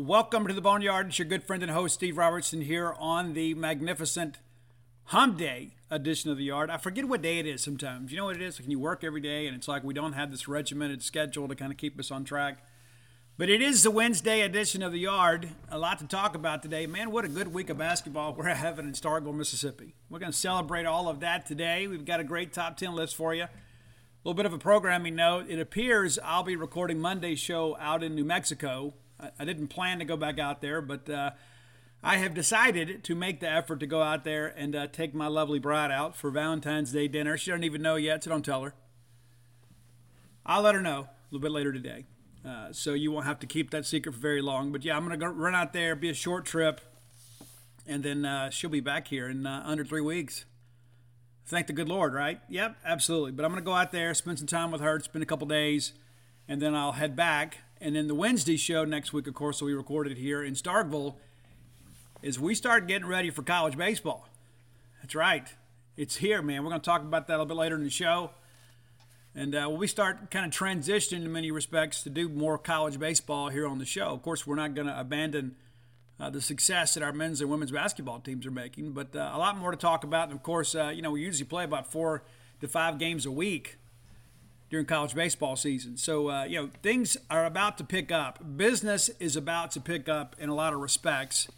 Welcome to the Boneyard. It's your good friend and host, Steve Robertson, here on the magnificent Hump Day edition of the Yard. I forget what day it is sometimes. You know what it is? Can you work every day, and it's like we don't have this regimented schedule to kind of keep us on track. But it is the Wednesday edition of the Yard. A lot to talk about today. Man, what a good week of basketball we're having in Starkville, Mississippi. We're going to celebrate all of that today. We've got a great top 10 list for you. A little bit of a programming note. It appears I'll be recording Monday's show out in New Mexico I, didn't plan to go back out there, but uh, I have decided to make the effort to go out there and uh, take my lovely bride out for Valentine's Day dinner. She doesn't even know yet, so don't tell her. I'll let her know a little bit later today. Uh, so you won't have to keep that secret for very long. But yeah, I'm going to run out there, be a short trip, and then uh, she'll be back here in uh, under three weeks. Thank the good Lord, right? Yep, absolutely. But I'm going to go out there, spend some time with her, spend a couple days, and then I'll head back and then the Wednesday show next week, of course, we recorded here in Starkville, is we start getting ready for college baseball. That's right. It's here, man. We're going to talk about that a little bit later in the show. And uh, we start kind of transitioning in many respects to do more college baseball here on the show. Of course, we're not going to abandon uh, the success that our men's and women's basketball teams are making, but uh, a lot more to talk about. And of course, uh, you know, we usually play about four to five games a week during college baseball season. So, uh, you know, things are about to pick up. Business is about to pick up in a lot of respects.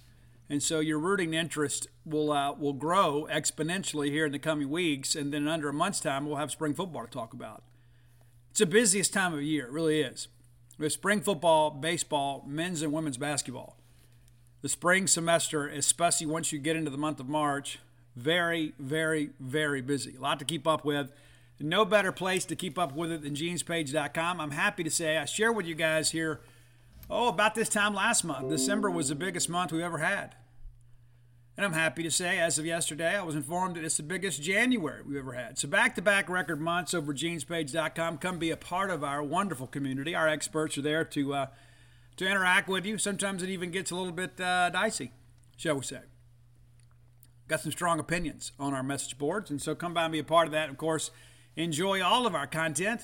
And so your rooting interest will uh, will grow exponentially here in the coming weeks, and then under a month's time, we'll have spring football to talk about. It's the busiest time of year, it really is. With spring football, baseball, men's and women's basketball. The spring semester, especially once you get into the month of March, very, very, very busy. A lot to keep up with. No better place to keep up with it than genespage.com. I'm happy to say I share with you guys here, oh, about this time last month. December was the biggest month we've ever had. And I'm happy to say, as of yesterday, I was informed that it's the biggest January we've ever had. So back to back record months over genespage.com. Come be a part of our wonderful community. Our experts are there to, uh, to interact with you. Sometimes it even gets a little bit uh, dicey, shall we say. Got some strong opinions on our message boards, and so come by and be a part of that. Of course, enjoy all of our content.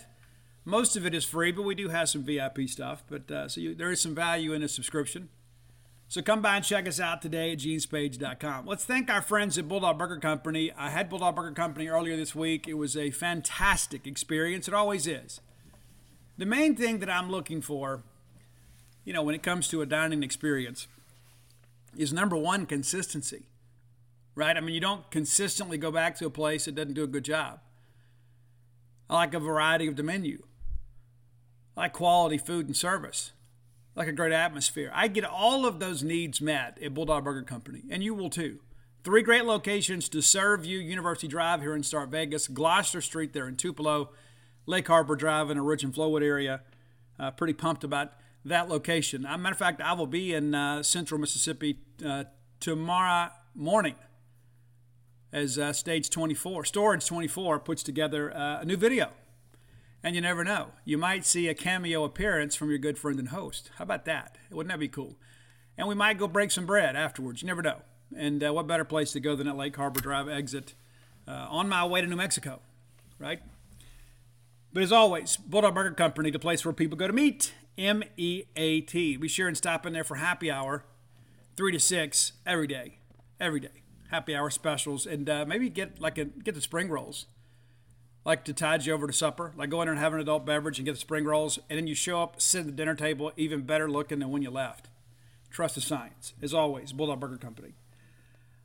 Most of it is free, but we do have some VIP stuff. But uh, so you, there is some value in a subscription. So come by and check us out today at genespage.com. Let's thank our friends at Bulldog Burger Company. I had Bulldog Burger Company earlier this week. It was a fantastic experience. It always is. The main thing that I'm looking for, you know, when it comes to a dining experience, is number one, consistency. Right? I mean, you don't consistently go back to a place that doesn't do a good job. I like a variety of the menu. I like quality food and service. I like a great atmosphere. I get all of those needs met at Bulldog Burger Company, and you will too. Three great locations to serve you University Drive here in Star Vegas, Gloster Street there in Tupelo, Lake Harbor Drive in the Ridge and Flowood area. Uh, pretty pumped about that location. As a matter of fact, I will be in uh, central Mississippi uh, tomorrow morning as uh, Stage 24, Storage 24 puts together uh, a new video. And you never know. You might see a cameo appearance from your good friend and host. How about that? Wouldn't that be cool? And we might go break some bread afterwards. You never know. And uh, what better place to go than at Lake Harbor Drive exit uh, on my way to New Mexico, right? But as always, Bulldog Burger Company, the place where people go to meet, M E A T. Be sure and stop in there for happy hour, 3 to 6 every day. Every day happy hour specials, and uh, maybe get like a, get the spring rolls, like to tide you over to supper. Like go in there and have an adult beverage and get the spring rolls, and then you show up, sit at the dinner table, even better looking than when you left. Trust the science, as always. Bulldog Burger Company.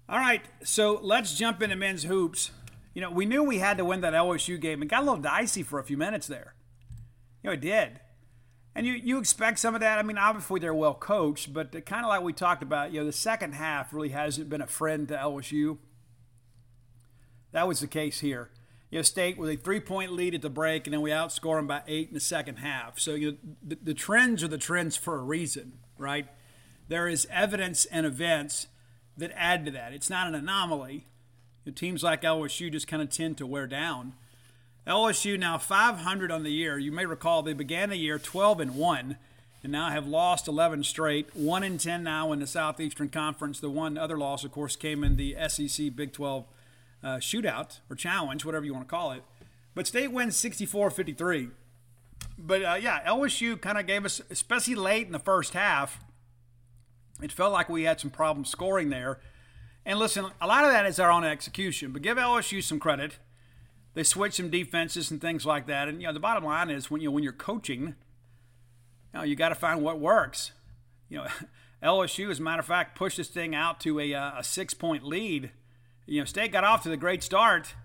All right, so let's jump into men's hoops. You know, we knew we had to win that LSU game. It got a little dicey for a few minutes there. You know, it did. And you, you expect some of that. I mean, obviously they're well coached, but kind of like we talked about, you know, the second half really hasn't been a friend to LSU. That was the case here. You know, State with a three-point lead at the break, and then we outscore them by eight in the second half. So you know, the, the trends are the trends for a reason, right? There is evidence and events that add to that. It's not an anomaly. You know, teams like LSU just kind of tend to wear down. LSU now 500 on the year. You may recall they began the year 12 and 1 and now have lost 11 straight, 1 and 10 now in the Southeastern Conference. The one other loss, of course, came in the SEC Big 12 uh, shootout or challenge, whatever you want to call it. But State wins 64 53. But uh, yeah, LSU kind of gave us, especially late in the first half, It felt like we had some problems scoring there. And listen, a lot of that is our own execution, but give LSU some credit. They switch some defenses and things like that. And you know, the bottom line is when you when you're coaching, you know, you got to find what works. You know, LSU, as a matter of fact, pushed this thing out to a, uh, a six point lead. You know, State got off to the great start.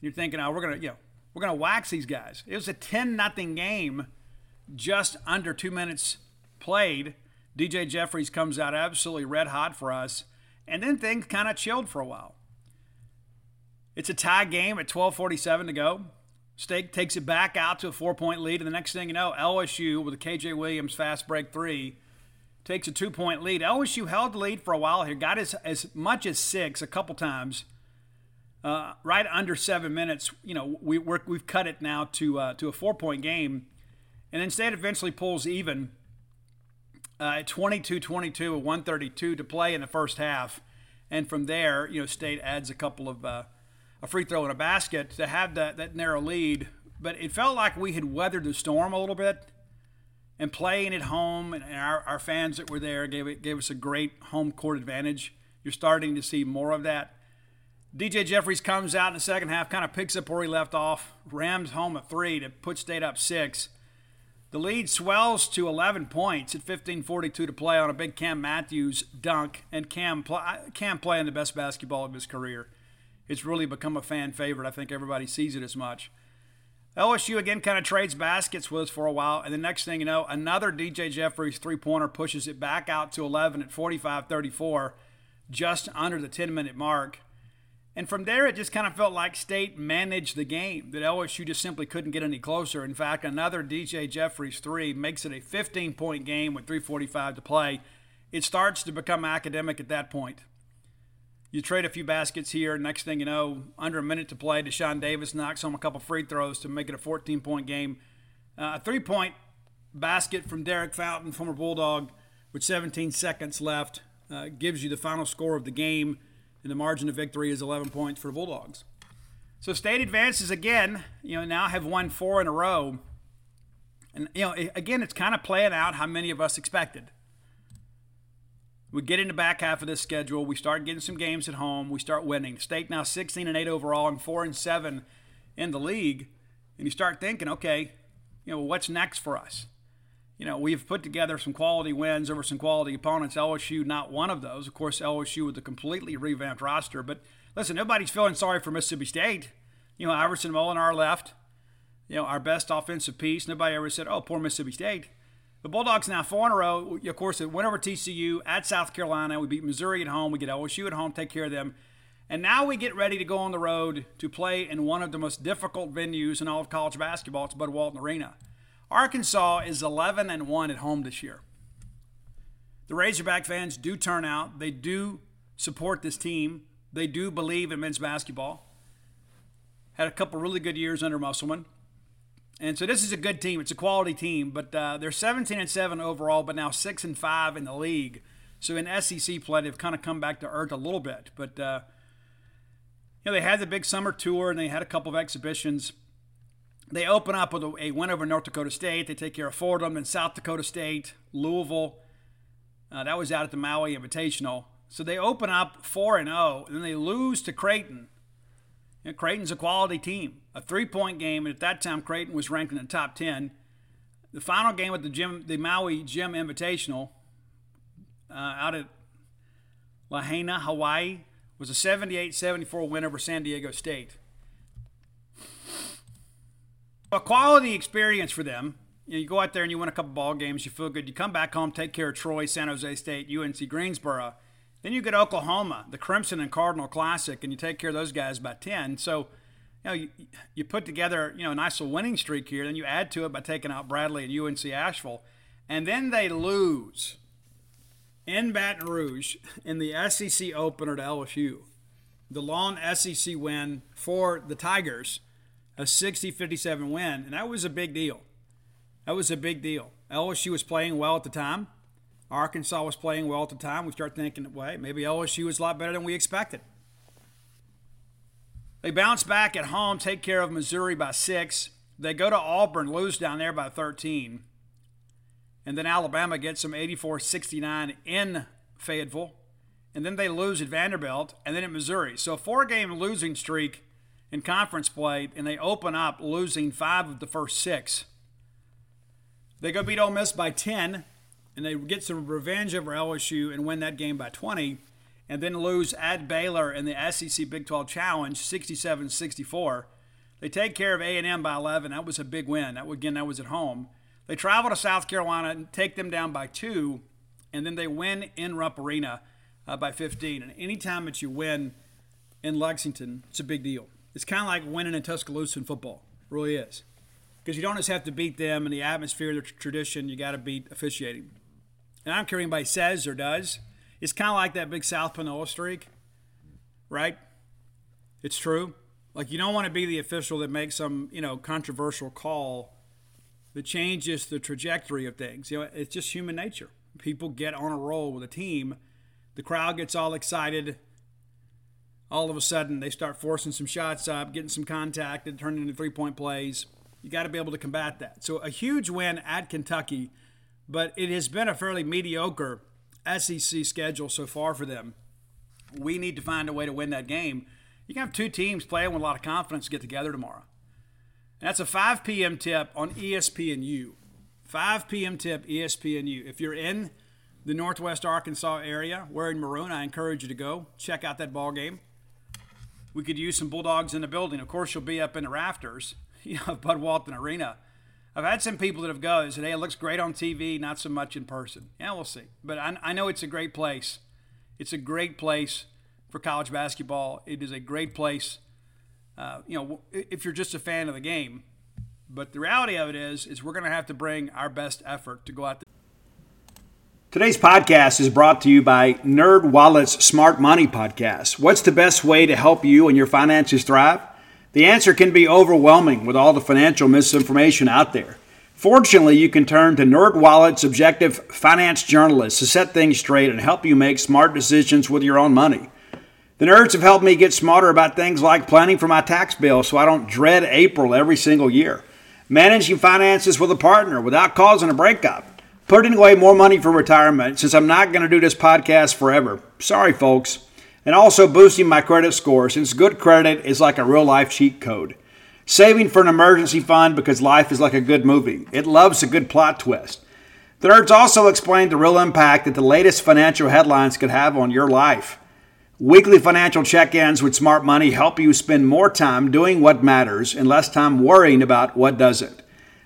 You're thinking, oh, we're gonna, you know, we're gonna wax these guys. It was a 10 nothing game, just under two minutes played. DJ Jeffries comes out absolutely red hot for us, and then things kind of chilled for a while. It's a tie game at 12:47 to go. State takes it back out to a four-point lead, and the next thing you know, LSU with a KJ Williams fast break three takes a two-point lead. LSU held the lead for a while here, got as, as much as six a couple times. Uh, right under seven minutes, you know, we we have cut it now to uh, to a four-point game, and then State eventually pulls even uh, at 22-22 with 132 to play in the first half, and from there, you know, State adds a couple of uh, a free throw and a basket to have that, that narrow lead. But it felt like we had weathered the storm a little bit. And playing at home, and our, our fans that were there gave, it, gave us a great home court advantage. You're starting to see more of that. DJ Jeffries comes out in the second half, kind of picks up where he left off, rams home a three to put State up six. The lead swells to 11 points at 15:42 to play on a big Cam Matthews dunk, and Cam Cam playing the best basketball of his career it's really become a fan favorite. I think everybody sees it as much. LSU again kind of trades baskets with us for a while, and the next thing you know, another DJ Jeffries three pointer pushes it back out to 11 at 45 34, just under the 10 minute mark. And from there, it just kind of felt like State managed the game, that LSU just simply couldn't get any closer. In fact, another DJ Jeffries three makes it a 15 point game with 3.45 to play. It starts to become academic at that point. You trade a few baskets here. Next thing you know, under a minute to play, Dashawn Davis knocks home a couple free throws to make it a 14 point game. Uh, a three point basket from Derek Fountain, former Bulldog, with 17 seconds left, uh, gives you the final score of the game, and the margin of victory is 11 points for the Bulldogs. So State advances again. You know, now have won four in a row. And, you know, again, it's kind of playing out how many of us expected. We get in the back half of this schedule. We start getting some games at home. We start winning. State now 16 and 8 overall and 4 and 7 in the league. And you start thinking, okay, you know, what's next for us? You know, we've put together some quality wins over some quality opponents. LSU, not one of those. Of course, LSU with a completely revamped roster. But listen, nobody's feeling sorry for Mississippi State. You know, Iverson Molinar left. You know, our best offensive piece. Nobody ever said, oh, poor Mississippi State. The Bulldogs now four in a row. Of course, it went over TCU at South Carolina. We beat Missouri at home. We get LSU at home, take care of them. And now we get ready to go on the road to play in one of the most difficult venues in all of college basketball. It's Bud Walton Arena. Arkansas is 11 and 1 at home this year. The Razorback fans do turn out. They do support this team. They do believe in men's basketball. Had a couple really good years under Musselman. And so this is a good team. It's a quality team, but uh, they're 17 and 7 overall, but now 6 and 5 in the league. So in SEC play, they've kind of come back to earth a little bit. But uh, you know, they had the big summer tour and they had a couple of exhibitions. They open up with a, a win over North Dakota State. They take care of Fordham and South Dakota State, Louisville. Uh, that was out at the Maui Invitational. So they open up 4 and 0, and then they lose to Creighton you know, Creighton's a quality team. A three-point game, and at that time, Creighton was ranked in the top ten. The final game at the gym, the Maui Jim Invitational, uh, out at Lahaina, Hawaii, was a 78-74 win over San Diego State. A quality experience for them. You, know, you go out there and you win a couple ball games, you feel good. You come back home, take care of Troy, San Jose State, UNC Greensboro then you get Oklahoma, the Crimson and Cardinal Classic, and you take care of those guys by 10. So, you know, you, you put together, you know, a nice little winning streak here. Then you add to it by taking out Bradley and UNC Asheville. And then they lose in Baton Rouge in the SEC opener to LSU. The long SEC win for the Tigers, a 60 57 win. And that was a big deal. That was a big deal. LSU was playing well at the time. Arkansas was playing well at the time. We start thinking, wait, maybe LSU was a lot better than we expected. They bounce back at home, take care of Missouri by six. They go to Auburn, lose down there by 13. And then Alabama gets them 84 69 in Fayetteville. And then they lose at Vanderbilt and then at Missouri. So, four game losing streak in conference play, and they open up losing five of the first six. They go beat Ole Miss by 10, and they get some revenge over LSU and win that game by 20, and then lose at Baylor in the SEC Big 12 Challenge 67 64. They take care of A&M by 11. That was a big win. That again, that was at home. They travel to South Carolina and take them down by two, and then they win in Rupp Arena uh, by 15. And anytime that you win in Lexington, it's a big deal. It's kind of like winning in Tuscaloosa in football. It really is. Because you don't just have to beat them and the atmosphere, the tradition, you got to beat officiating. And I don't care what anybody says or does. It's kind of like that big South Panola streak, right? It's true. Like you don't want to be the official that makes some, you know, controversial call that changes the trajectory of things. You know, it's just human nature. People get on a roll with a team, the crowd gets all excited, all of a sudden they start forcing some shots up, getting some contact, and turning into three point plays. You got to be able to combat that. So a huge win at Kentucky, but it has been a fairly mediocre SEC schedule so far for them. We need to find a way to win that game. You can have two teams playing with a lot of confidence to get together tomorrow. And that's a 5 p.m. tip on ESPNU. 5 p.m. tip ESPNU. If you're in the Northwest Arkansas area wearing maroon, I encourage you to go check out that ball game we could use some Bulldogs in the building. Of course, you'll be up in the rafters, you know, Bud Walton Arena. I've had some people that have gone and said, hey, it looks great on TV, not so much in person. Yeah, we'll see. But I, I know it's a great place. It's a great place for college basketball. It is a great place, uh, you know, if you're just a fan of the game. But the reality of it is, is we're going to have to bring our best effort to go out there. Today's podcast is brought to you by NerdWallet's Smart Money Podcast. What's the best way to help you and your finances thrive? The answer can be overwhelming with all the financial misinformation out there. Fortunately, you can turn to NerdWallet's objective finance journalists to set things straight and help you make smart decisions with your own money. The nerds have helped me get smarter about things like planning for my tax bill so I don't dread April every single year, managing finances with a partner without causing a breakup putting away more money for retirement since I'm not going to do this podcast forever. Sorry, folks. And also boosting my credit score since good credit is like a real life cheat code. Saving for an emergency fund because life is like a good movie. It loves a good plot twist. The nerds also explain the real impact that the latest financial headlines could have on your life. Weekly financial check ins with smart money help you spend more time doing what matters and less time worrying about what doesn't.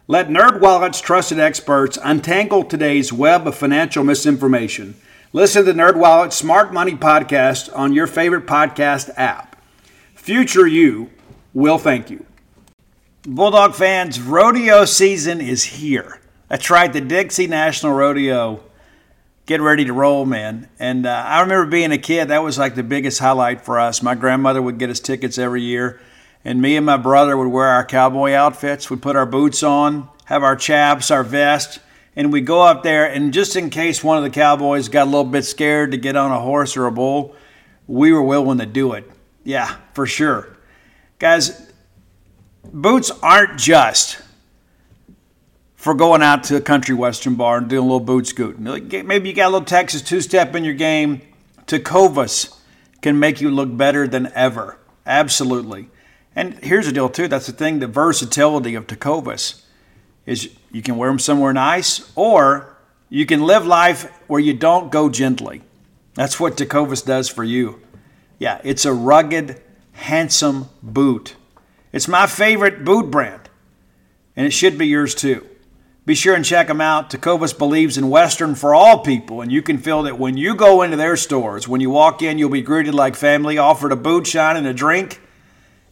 Let NerdWallet's trusted experts untangle today's web of financial misinformation. Listen to NerdWallet's Smart Money podcast on your favorite podcast app. Future you will thank you. Bulldog fans, rodeo season is here. That's right, the Dixie National Rodeo. Get ready to roll, man. And uh, I remember being a kid, that was like the biggest highlight for us. My grandmother would get us tickets every year and me and my brother would wear our cowboy outfits. We'd put our boots on, have our chaps, our vest, and we'd go up there. And just in case one of the cowboys got a little bit scared to get on a horse or a bull, we were willing to do it. Yeah, for sure. Guys, boots aren't just for going out to a country western bar and doing a little boot scooting Maybe you got a little Texas two step in your game. Tecovas can make you look better than ever. Absolutely. And here's the deal too. That's the thing. The versatility of Tecovas is you can wear them somewhere nice, or you can live life where you don't go gently. That's what Tecovas does for you. Yeah, it's a rugged, handsome boot. It's my favorite boot brand, and it should be yours too. Be sure and check them out. Tecovas believes in Western for all people, and you can feel that when you go into their stores. When you walk in, you'll be greeted like family, offered a boot shine and a drink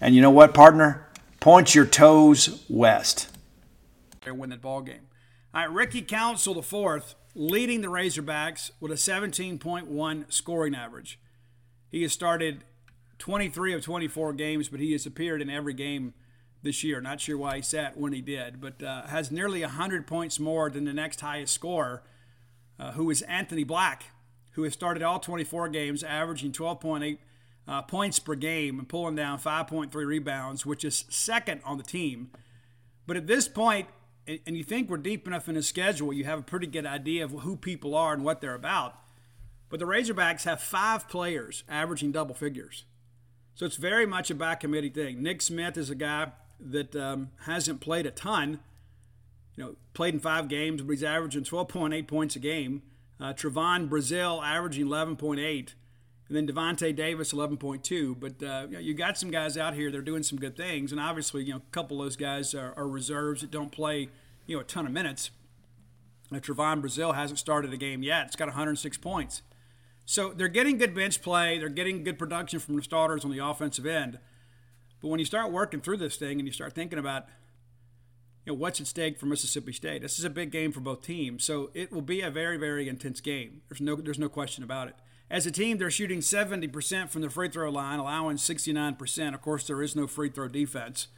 and you know what, partner? Point your toes west. They win that ball game. All right, Ricky Council the fourth leading the Razorbacks with a 17.1 scoring average. He has started 23 of 24 games, but he has appeared in every game this year. Not sure why he sat when he did, but uh, has nearly 100 points more than the next highest scorer, uh, who is Anthony Black, who has started all 24 games, averaging 12.8 uh, points per game and pulling down 5.3 rebounds, which is second on the team. But at this point, and you think we're deep enough in the schedule, you have a pretty good idea of who people are and what they're about. But the Razorbacks have five players averaging double figures. So it's very much a back committee thing. Nick Smith is a guy that um, hasn't played a ton. You know, played in five games, but he's averaging 12.8 points a game. Uh, Trevon Brazile averaging 11.8 and then Davonte Davis 11.2. But uh, you, got some guys out here that are doing some good things, and obviously, you know, a couple of those guys are, are reserves that don't play, you know, a ton of minutes. Uh, Trevon Brazile hasn't started a game yet. It's got 106 points. So they're getting good bench play. They're getting good production from the starters on the offensive end. But when you start working through this thing and you start thinking about you know, what's at stake for Mississippi State, this is a big game for both teams. So it will be a very, very intense game. There's no, there's no question about it. As a team, they're shooting 70% from the free throw line, allowing 69%. Of course, there is no free throw defense.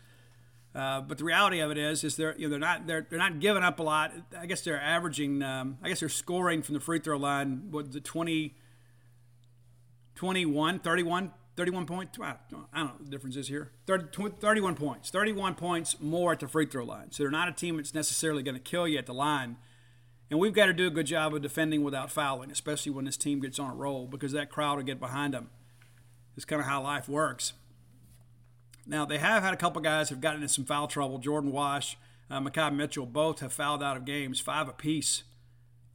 Uh, but the reality of it is, is they're you know they're not they're, they're not giving up a lot. I guess they're averaging. Um, I guess they're scoring from the free throw line. What the 20, 21, 31, 31 points. I don't know what the difference is here. 30, 31 points. 31 points more at the free throw line. So they're not a team that's necessarily going to kill you at the line. And we've got to do a good job of defending without fouling, especially when this team gets on a roll, because that crowd will get behind them. It's kind of how life works. Now, they have had a couple guys have gotten into some foul trouble. Jordan Walsh, uh, Makhi Mitchell, both have fouled out of games, five apiece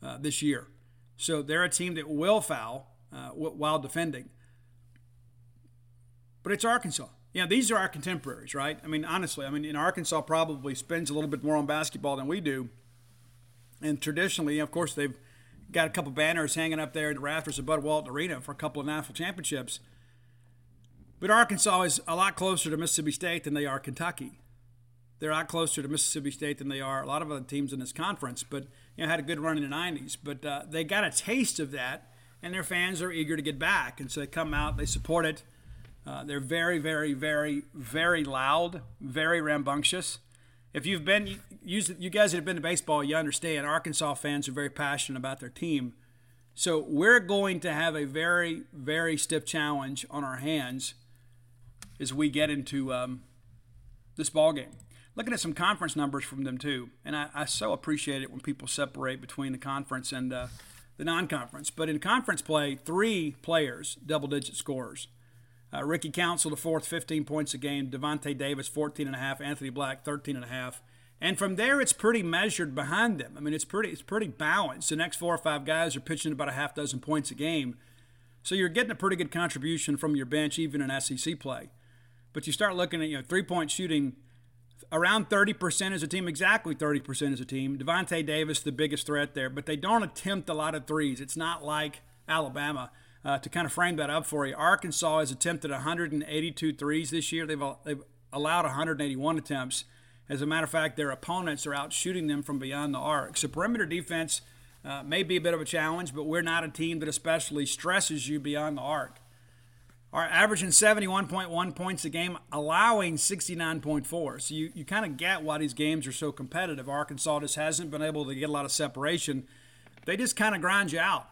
uh, this year. So they're a team that will foul uh, while defending. But it's Arkansas. Yeah, these are our contemporaries, right? I mean, honestly, I mean, in Arkansas probably spends a little bit more on basketball than we do. And traditionally, of course, they've got a couple banners hanging up there in the rafters of Bud Walton Arena for a couple of national championships. But Arkansas is a lot closer to Mississippi State than they are Kentucky. They're a lot closer to Mississippi State than they are a lot of other teams in this conference. But you know, had a good run in the '90s. But uh, they got a taste of that, and their fans are eager to get back, and so they come out, they support it. Uh, they're very, very, very, very loud, very rambunctious if you've been you, you guys that have been to baseball, you understand Arkansas fans are very passionate about their team. So we're going to have a very, very stiff challenge on our hands as we get into um, this ball game. Looking at some conference numbers from them too, and I, I so appreciate it when people separate between the conference and uh, the non-conference. But in conference play, three players double-digit scorers. Uh, Ricky Council, the fourth, 15 points a game. Davonte Davis, 14 and a half. Anthony Black, 13 and a half. And from there, it's pretty measured behind them. I mean, it's pretty, it's pretty balanced. The next four or five guys are pitching about a half dozen points a game. So you're getting a pretty good contribution from your bench, even in SEC play. But you start looking at, you know, three-point shooting around 30% as a team, exactly 30% as a team. Davonte Davis, the biggest threat there, but they don't attempt a lot of threes. It's not like Alabama uh, to kind of frame that up for you, Arkansas has attempted 182 threes this year. They've, they've allowed 181 attempts. As a matter of fact, their opponents are out shooting them from beyond the arc. So perimeter defense uh, may be a bit of a challenge, but we're not a team that especially stresses you beyond the arc. Are averaging 71.1 points a game, allowing 69.4. So you, you kind of get why these games are so competitive. Arkansas just hasn't been able to get a lot of separation. They just kind of grind you out.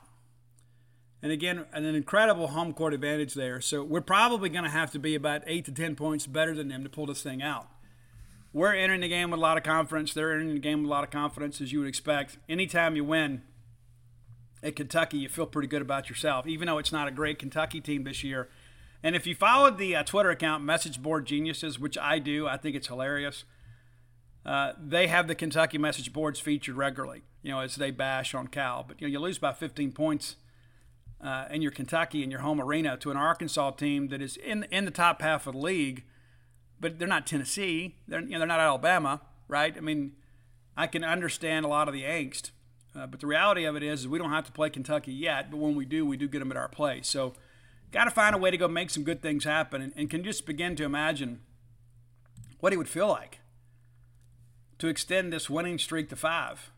And again, an incredible home court advantage there. So we're probably going to have to be about eight to 10 points better than them to pull this thing out. We're entering the game with a lot of confidence. They're entering the game with a lot of confidence, as you would expect. Anytime you win at Kentucky, you feel pretty good about yourself, even though it's not a great Kentucky team this year. And if you followed the uh, Twitter account Message Board Geniuses, which I do, I think it's hilarious. Uh, they have the Kentucky message boards featured regularly, you know, as they bash on Cal. But you know, you lose by 15 points uh, in your Kentucky in your home arena to an Arkansas team that is in in the top half of the league, but they're not Tennessee. They're you know, they're not Alabama, right? I mean, I can understand a lot of the angst, uh, but the reality of it is, is we don't have to play Kentucky yet. But when we do, we do get them at our place. So, got to find a way to go make some good things happen, and, and can just begin to imagine what it would feel like to extend this winning streak to five.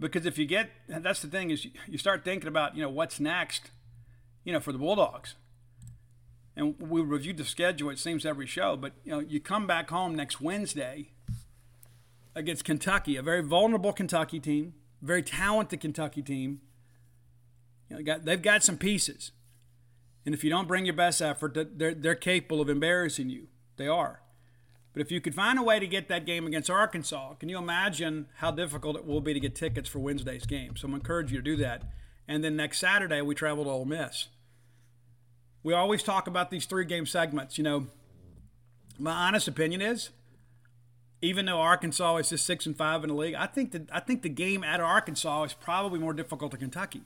Because if you get, that's the thing is you start thinking about, you know, what's next, you know, for the Bulldogs. And we reviewed the schedule, it seems, every show. But, you know, you come back home next Wednesday against Kentucky, a very vulnerable Kentucky team, very talented Kentucky team. You know, got, they've got some pieces. And if you don't bring your best effort, they're, they're capable of embarrassing you. They are. But if you could find a way to get that game against Arkansas, can you imagine how difficult it will be to get tickets for Wednesday's game? So I'm encourage you to do that. And then next Saturday, we travel to Ole Miss. We always talk about these three game segments. You know, my honest opinion is, even though Arkansas is just six and five in the league, I think that I think the game at Arkansas is probably more difficult than Kentucky.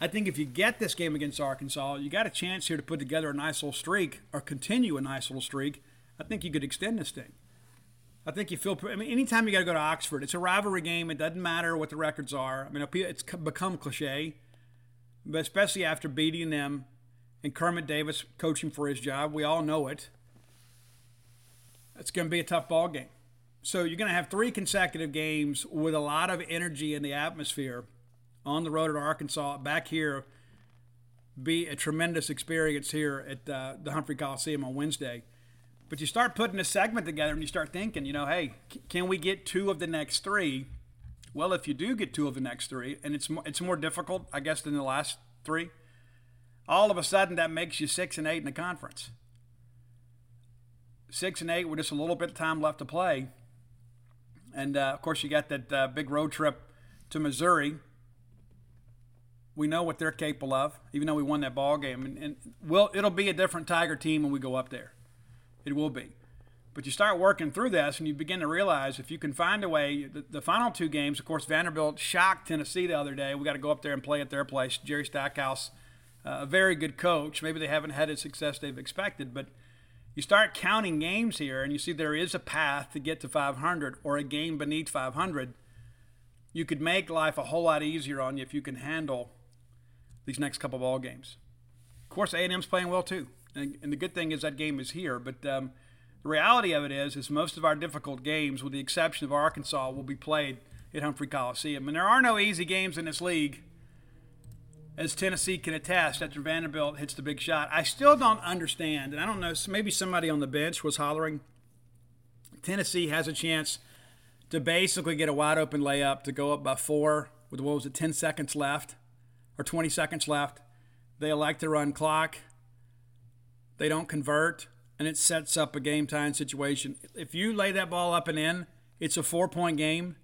I think if you get this game against Arkansas, you got a chance here to put together a nice little streak or continue a nice little streak I think you could extend this thing. I think you feel. I mean, anytime you got to go to Oxford, it's a rivalry game. It doesn't matter what the records are. I mean, it's become cliche, but especially after beating them and Kermit Davis coaching for his job, we all know it. It's going to be a tough ball game. So you're going to have three consecutive games with a lot of energy in the atmosphere on the road at Arkansas. Back here, be a tremendous experience here at uh, the Humphrey Coliseum on Wednesday. But you start putting a segment together and you start thinking, you know, hey, can we get two of the next three? Well, if you do get two of the next three, and it's more, it's more difficult, I guess, than the last three, all of a sudden that makes you six and eight in the conference. Six and eight with just a little bit of time left to play. And uh, of course, you got that uh, big road trip to Missouri. We know what they're capable of, even though we won that ball game. And, and well, it'll be a different Tiger team when we go up there. It will be. But you start working through this and you begin to realize if you can find a way, the, the final two games, of course, Vanderbilt shocked Tennessee the other day. We got to go up there and play at their place. Jerry Stackhouse, a very good coach. Maybe they haven't had the success they've expected, but you start counting games here and you see there is a path to get to 500 or a game beneath 500. You could make life a whole lot easier on you if you can handle these next couple ball games. Of course, A&M's playing well too. And, and the good thing is that game is here. But um, the reality of it is, is most of our difficult games, with the exception of Arkansas, will be played at Humphrey Coliseum. And there are no easy games in this league, as Tennessee can attest after Vanderbilt hits the big shot. I still don't understand, and I don't know, maybe somebody on the bench was hollering. Tennessee has a chance to basically get a wide open layup to go up by four with what was it, 10 seconds left or 20 seconds left. They elect to run clock they don't convert, and it sets up a game time situation. If you lay that ball up and in, it's a four point game.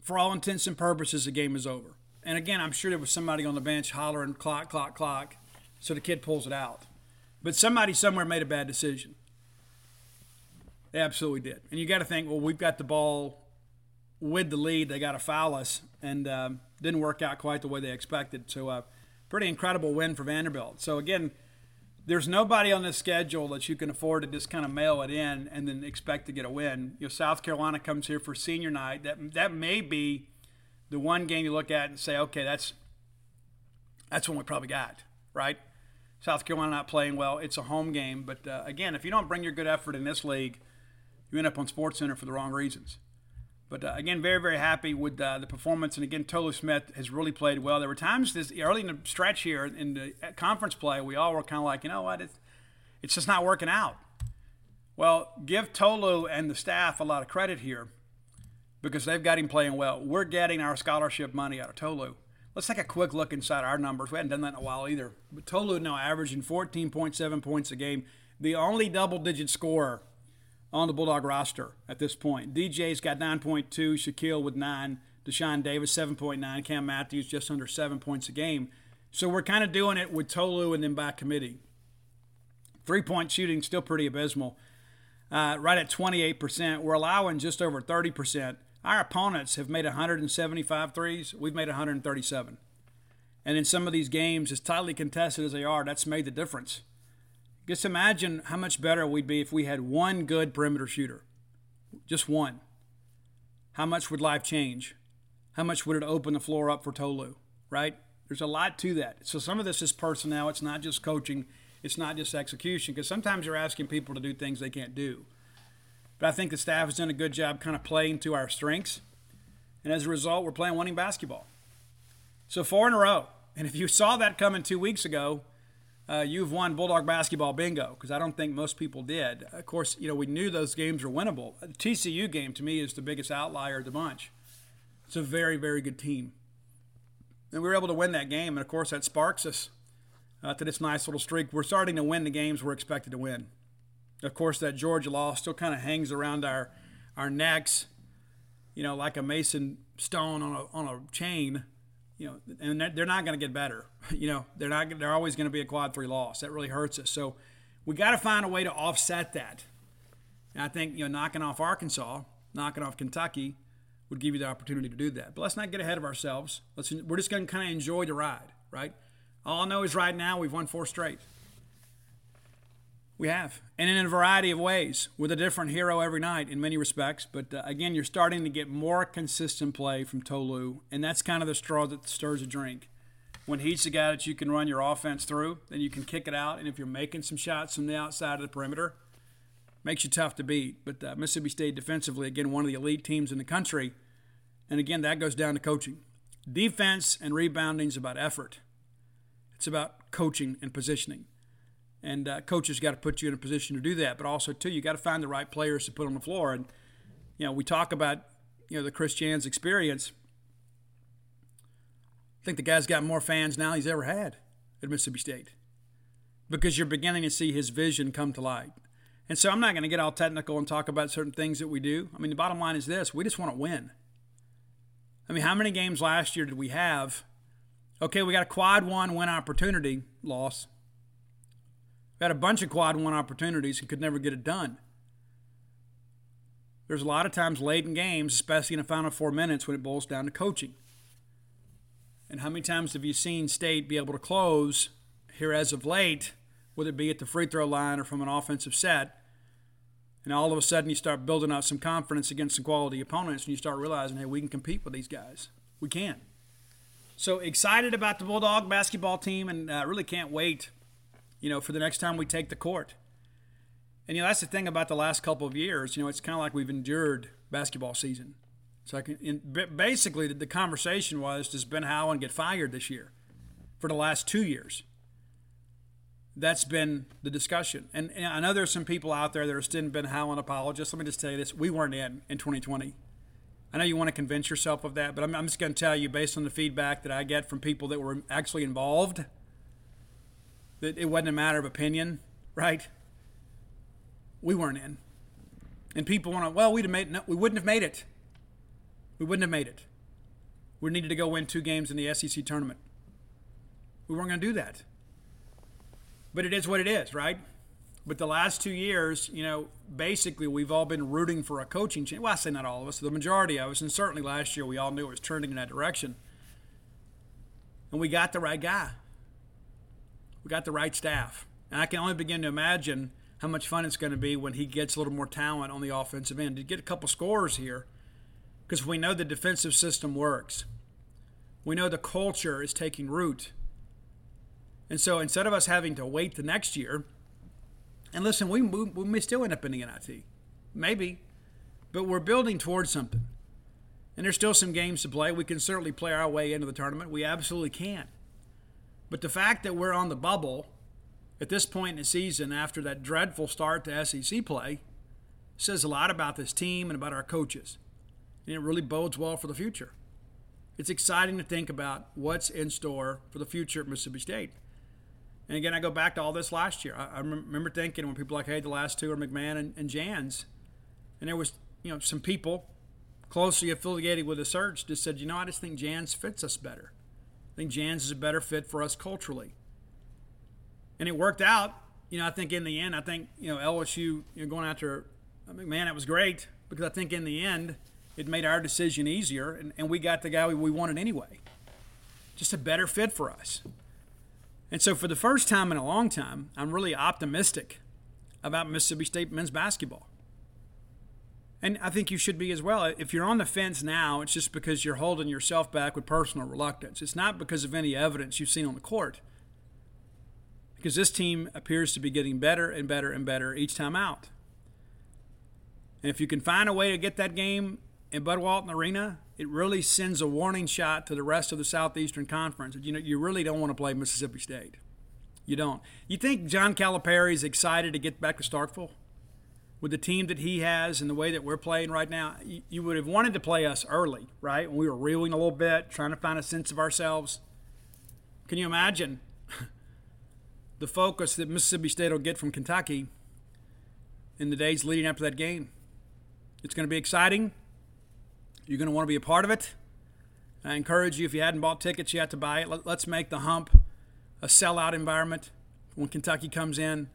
For all intents and purposes, the game is over. And again, I'm sure there was somebody on the bench hollering clock, clock, clock, so the kid pulls it out. But somebody somewhere made a bad decision. They absolutely did. And you got to think, well, we've got the ball with the lead. They got to foul us, and um, didn't work out quite the way they expected. So, uh, pretty incredible win for Vanderbilt. So, again, there's nobody on the schedule that you can afford to just kind of mail it in and then expect to get a win. You know, South Carolina comes here for senior night. That that may be the one game you look at and say, okay, that's that's one we probably got, right? South Carolina not playing well. It's a home game, but uh, again, if you don't bring your good effort in this league, you end up on Sports Center for the wrong reasons. But uh, again, very, very happy with uh, the performance. And again, Tolu Smith has really played well. There were times this early in the stretch here in the uh, conference play, we all were kind of like, you know what, it's, it's just not working out. Well, give Tolu and the staff a lot of credit here because they've got him playing well. We're getting our scholarship money out of Tolu. Let's take a quick look inside our numbers. We hadn't done that in a while either. But Tolu now averaging 14.7 points a game, the only double digit scorer on the Bulldog roster at this point. DJ's got 9.2, Shakeel with 9, Dashawn Davis 7.9, Cam Matthews just under 7 points a game. So we're kind of doing it with Tolu and then by committee. Three point shooting still pretty abysmal. Uh, right at 28%. We're allowing just over 30%. Our opponents have made 175 threes. We've made 137. And in some of these games, as tightly contested as they are, that's made the difference. Just imagine how much better we'd be if we had one good perimeter shooter. Just one. How much would life change? How much would it open the floor up for Tolu, right? There's a lot to that. So some of this is personnel. It's not just coaching. It's not just execution because sometimes you're asking people to do things they can't do. But I think the staff has done a good job kind of playing to our strengths. And as a result, we're playing winning basketball. So four in a row. And if you saw that coming two weeks ago, uh, you've won Bulldog basketball bingo because I don't think most people did. Of course, you know we knew those games were winnable. The TCU game to me is the biggest outlier of the bunch. It's a very very good team, and we were able to win that game. And of course, that sparks us uh, to this nice little streak. We're starting to win the games we're expected to win. Of course, that Georgia loss still kind of hangs around our our necks, you know, like a mason stone on a on a chain you know, and they're not going to get better. You know, they're not. They're always going to be a quad three loss. That really hurts us. So we got to find a way to offset that. And I think you know, knocking off Arkansas, knocking off Kentucky, would give you the opportunity to do that. But let's not get ahead of ourselves. Let's. We're just going to kind of enjoy the ride, right? All I know is right now we've won four straight. We have, and in a variety of ways, with a different hero every night in many respects. But uh, again, you're starting to get more consistent play from Tolu, and that's kind of the straw that stirs the drink. When he's the guy that you can run your offense through, then you can kick it out, and if you're making some shots from the outside of the perimeter, makes you tough to beat. But uh, Mississippi State defensively, again, one of the elite teams in the country, and again, that goes down to coaching. Defense and rebounding is about effort. It's about coaching and positioning and uh, coaches got to put you in a position to do that. But also too, you got to find the right players to put on the floor. And you know, we talk about you know the Chris Jans experience. I think the guy's got more fans now he's ever had at Mississippi State because you're beginning to see his vision come to light. And so I'm not going to get all technical and talk about certain things that we do. I mean, the bottom line is this we just want to win. I mean, how many games last year did we have? Okay, we got a quad one win opportunity loss had a bunch of quad one opportunities and could never get it done. There's a lot of times late in games, especially in the final four minutes, when it boils down to coaching. And how many times have you seen State be able to close here as of late, whether it be at the free throw line or from an offensive set? And all of a sudden, you start building up some confidence against some quality opponents, and you start realizing, hey, we can compete with these guys. We can. So excited about the Bulldog basketball team, and uh, really can't wait you know, for the next time we take the court. And you know, that's the thing about the last couple of years. You know, it's kind of like we've endured basketball season. So I can, basically, the conversation was, does Ben Howland get fired this year? For the last two years, that's been the discussion. And, and I know there's some people out there that are still Ben Howland apologists. Let me just tell you this: we weren't in in 2020. I know you want to convince yourself of that, but I'm, I'm just going to tell you, based on the feedback that I get from people that were actually involved that it wasn't a matter of opinion, right? We weren't in. And people want to, well, we'd have made, no, we wouldn't have made it. We wouldn't have made it. We needed to go win two games in the SEC tournament. We weren't going to do that. But it is what it is, right? But the last two years, you know, basically we've all been rooting for a coaching change. Well, I say not all of us, the majority of us, and certainly last year we all knew it was turning in that direction. And we got the right guy we got the right staff. And I can only begin to imagine how much fun it's going to be when he gets a little more talent on the offensive end to get a couple scores here because we know the defensive system works. We know the culture is taking root. And so instead of us having to wait the next year, and listen, we, we, we may still end up in the NIT. Maybe. But we're building towards something. And there's still some games to play. We can certainly play our way into the tournament. We absolutely can. But the fact that we're on the bubble at this point in the season after that dreadful start to SEC play says a lot about this team and about our coaches. And it really bodes well for the future. It's exciting to think about what's in store for the future at Mississippi State. And again, I go back to all this last year. I, I remember thinking when people like, hey, the last two are McMahon and, and Jans. And there was, you know, some people closely affiliated with the search just said, you know, I just think Jans fits us better. I think Jans is a better fit for us culturally. And it worked out. You know, I think in the end, I think, you know, LSU you know, going after I mean, man, it was great because I think in the end, it made our decision easier and, and we got the guy we wanted anyway. Just a better fit for us. And so, for the first time in a long time, I'm really optimistic about Mississippi State men's basketball. And I think you should be as well. If you're on the fence now, it's just because you're holding yourself back with personal reluctance. It's not because of any evidence you've seen on the court. Because this team appears to be getting better and better and better each time out. And if you can find a way to get that game in Bud Walton Arena it really sends a warning shot to the rest of the Southeastern Conference. You know, you really don't want to play Mississippi State. You don't. You think John Calipari is excited to get back to Starkville? With the team that he has and the way that we're playing right now, you would have wanted to play us early, right? When we were reeling a little bit, trying to find a sense of ourselves. Can you imagine the focus that Mississippi State will get from Kentucky in the days leading up to that game? It's going to be exciting. You're going to want to be a part of it. I encourage you, if you hadn't bought tickets yet, to buy it. Let, us make the hump a sellout environment when Kentucky comes in.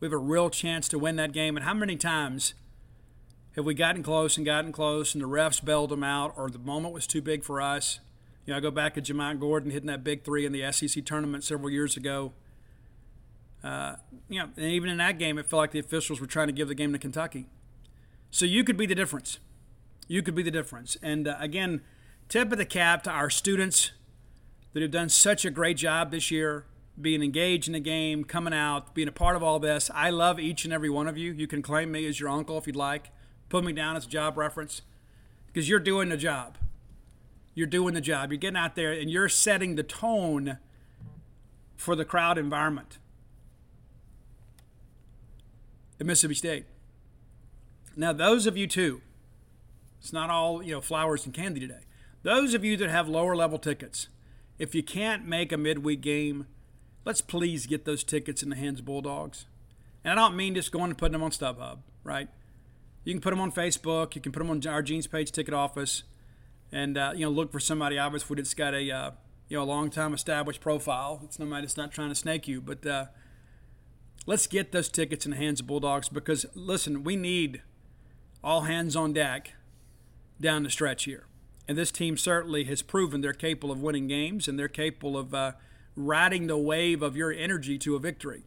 We have a real chance to win that game. And how many times have we gotten close and gotten close and the refs bailed them out or the moment was too big for us? You know, I go back to Jamont Gordon hitting that big three in the SEC tournament several years ago. Uh, you know, and even in that game, it felt like the officials were trying to give the game to Kentucky. So you could be the difference. You could be the difference. And uh, again, tip of the cap to our students that have done such a great job this year, being engaged in the game, coming out, being a part of all this. I love each and every one of you. You can claim me as your uncle if you'd like. Put me down as a job reference because you're doing the job. You're doing the job. You're getting out there and you're setting the tone for the crowd environment at Mississippi State. Now, those of you too, it's not all you know flowers and candy today. Those of you that have lower level tickets, if you can't make a midweek game, let's please get those tickets in the hands of Bulldogs. And I don't mean just going and putting them on StubHub, right? You can put them on Facebook. You can put them on our Gene's Page Ticket Office, and uh, you know look for somebody obviously that's got a uh, you know a long time established profile. It's nobody that's not trying to snake you, but uh, let's get those tickets in the hands of Bulldogs because listen, we need all hands on deck down the stretch here. And this team certainly has proven they're capable of winning games and they're capable of uh, riding the wave of your energy to a victory.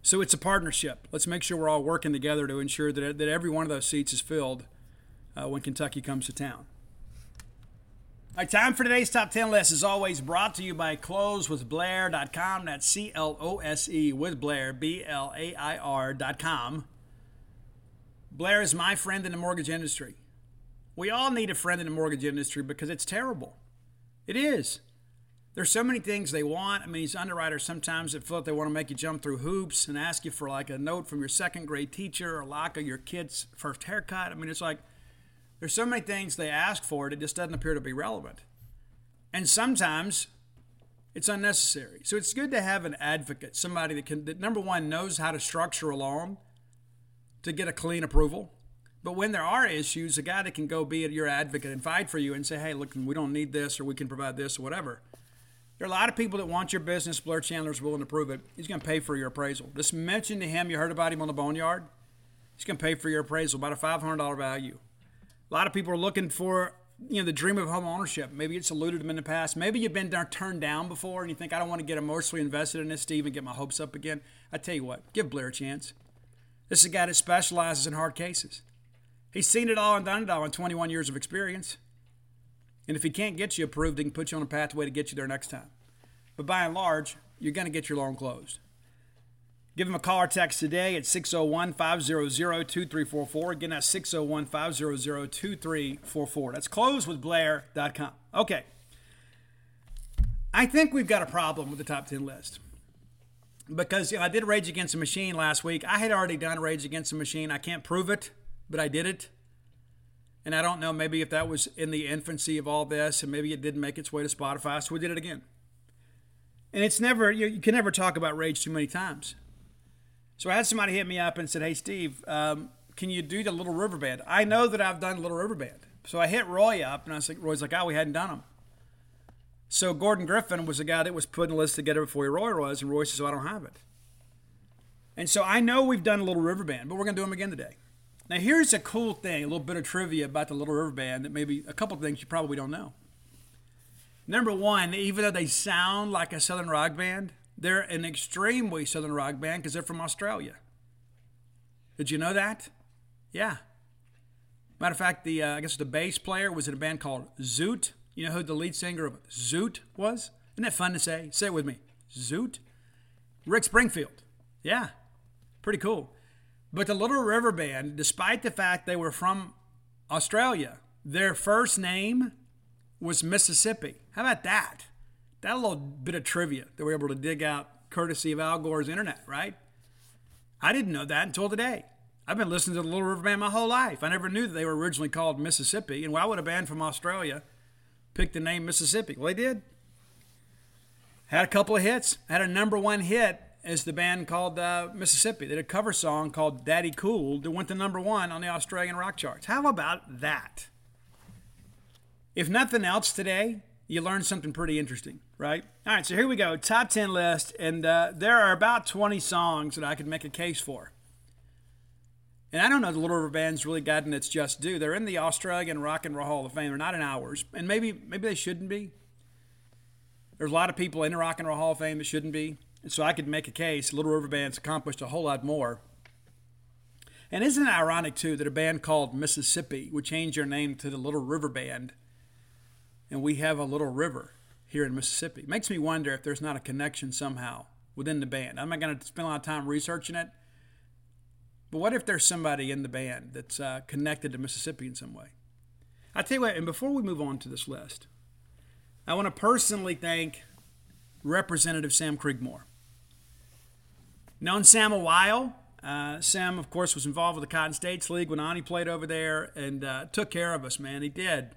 So it's a partnership. Let's make sure we're all working together to ensure that, that every one of those seats is filled uh, when Kentucky comes to town. All right, time for today's top 10 list is always brought to you by closewithblair.com. That's C L O S E with Blair, B L A I R.com. Blair is my friend in the mortgage industry. We all need a friend in the mortgage industry because it's terrible. It is. There's so many things they want. I mean, these underwriters sometimes that feel like they want to make you jump through hoops and ask you for like a note from your second grade teacher or like of your kid's first haircut. I mean, it's like there's so many things they ask for it, it just doesn't appear to be relevant. And sometimes it's unnecessary. So it's good to have an advocate, somebody that can that number one knows how to structure a loan to get a clean approval but when there are issues, a guy that can go be your advocate and fight for you and say, hey, look, we don't need this or we can provide this or whatever. There are a lot of people that want your business. Blair Chandler's willing to prove it. He's going to pay for your appraisal. Just mention to him you heard about him on the Boneyard. He's going to pay for your appraisal, about a $500 value. A lot of people are looking for you know the dream of home ownership. Maybe it's eluded them in the past. Maybe you've been turned down before, and you think I don't want to get emotionally invested in this, Steve, and get my hopes up again. I tell you what, give Blair a chance. This is a guy that specializes in hard cases. He's seen it all and done it all in 21 years of experience. And if he can't get you approved, he can put you on a pathway to get you there next time. But by and large, you're going to get your loan closed. Give him a call or text today at 601 500 2344. Again, that's 601 500 2344. That's closewithblair.com. Okay. I think we've got a problem with the top 10 list. Because you know, I did Rage Against the Machine last week. I had already done Rage Against the Machine. I can't prove it but I did it. And I don't know, maybe if that was in the infancy of all this, and maybe it didn't make its way to Spotify, so we did it again. And it's never, you, you can never talk about rage too many times. So I had somebody hit me up and said, Hey, Steve, um, can you do the Little River Band? I know that I've done Little River Band. So I hit Roy up, and I was like, Roy's like, Oh, we hadn't done them. So Gordon Griffin was the guy that was putting the list together before Roy was, and Roy says, oh, I don't have it. And so I know we've done a Little River Band, but we're going to do them again today. Now, here's a cool thing, a little bit of trivia about the Little River Band that maybe a couple things you probably don't know. Number one, even though they sound like a Southern rock band, they're an extremely Southern rock band because they're from Australia. Did you know that? Yeah. Matter of fact, the uh, I guess the bass player was in a band called Zoot. You know who the lead singer of Zoot was? Isn't that fun to say? Say it with me. Zoot. Rick Springfield. Yeah. Pretty cool. But the Little River Band, despite the fact they were from Australia, their first name was Mississippi. How about that? That little bit of trivia that we're able to dig out courtesy of Al Gore's internet, right? I didn't know that until today. I've been listening to the Little River Band my whole life. I never knew that they were originally called Mississippi. And why would a band from Australia pick the name Mississippi? Well, they did. Had a couple of hits. Had a number one hit as the band called uh, Mississippi. They did a cover song called Daddy Cool that went to number one on the Australian rock charts. How about that? If nothing else today, you learned something pretty interesting, right? All right, so here we go. Top 10 list. And uh, there are about 20 songs that I could make a case for. And I don't know the Little River Band's really gotten its just due. They're in the Australian Rock and Roll Hall of Fame. They're not in ours. And maybe maybe they shouldn't be. There's a lot of people in the Rock and Roll Hall of Fame that shouldn't be. And so I could make a case Little River Band's accomplished a whole lot more. And isn't it ironic, too, that a band called Mississippi would change their name to the Little River Band, and we have a little river here in Mississippi? It makes me wonder if there's not a connection somehow within the band. I'm not going to spend a lot of time researching it, but what if there's somebody in the band that's uh, connected to Mississippi in some way? I tell you what, and before we move on to this list, I want to personally thank Representative Sam Creekmore. Known Sam a while. Uh, Sam, of course, was involved with the Cotton States League when Ani played over there and uh, took care of us, man. He did.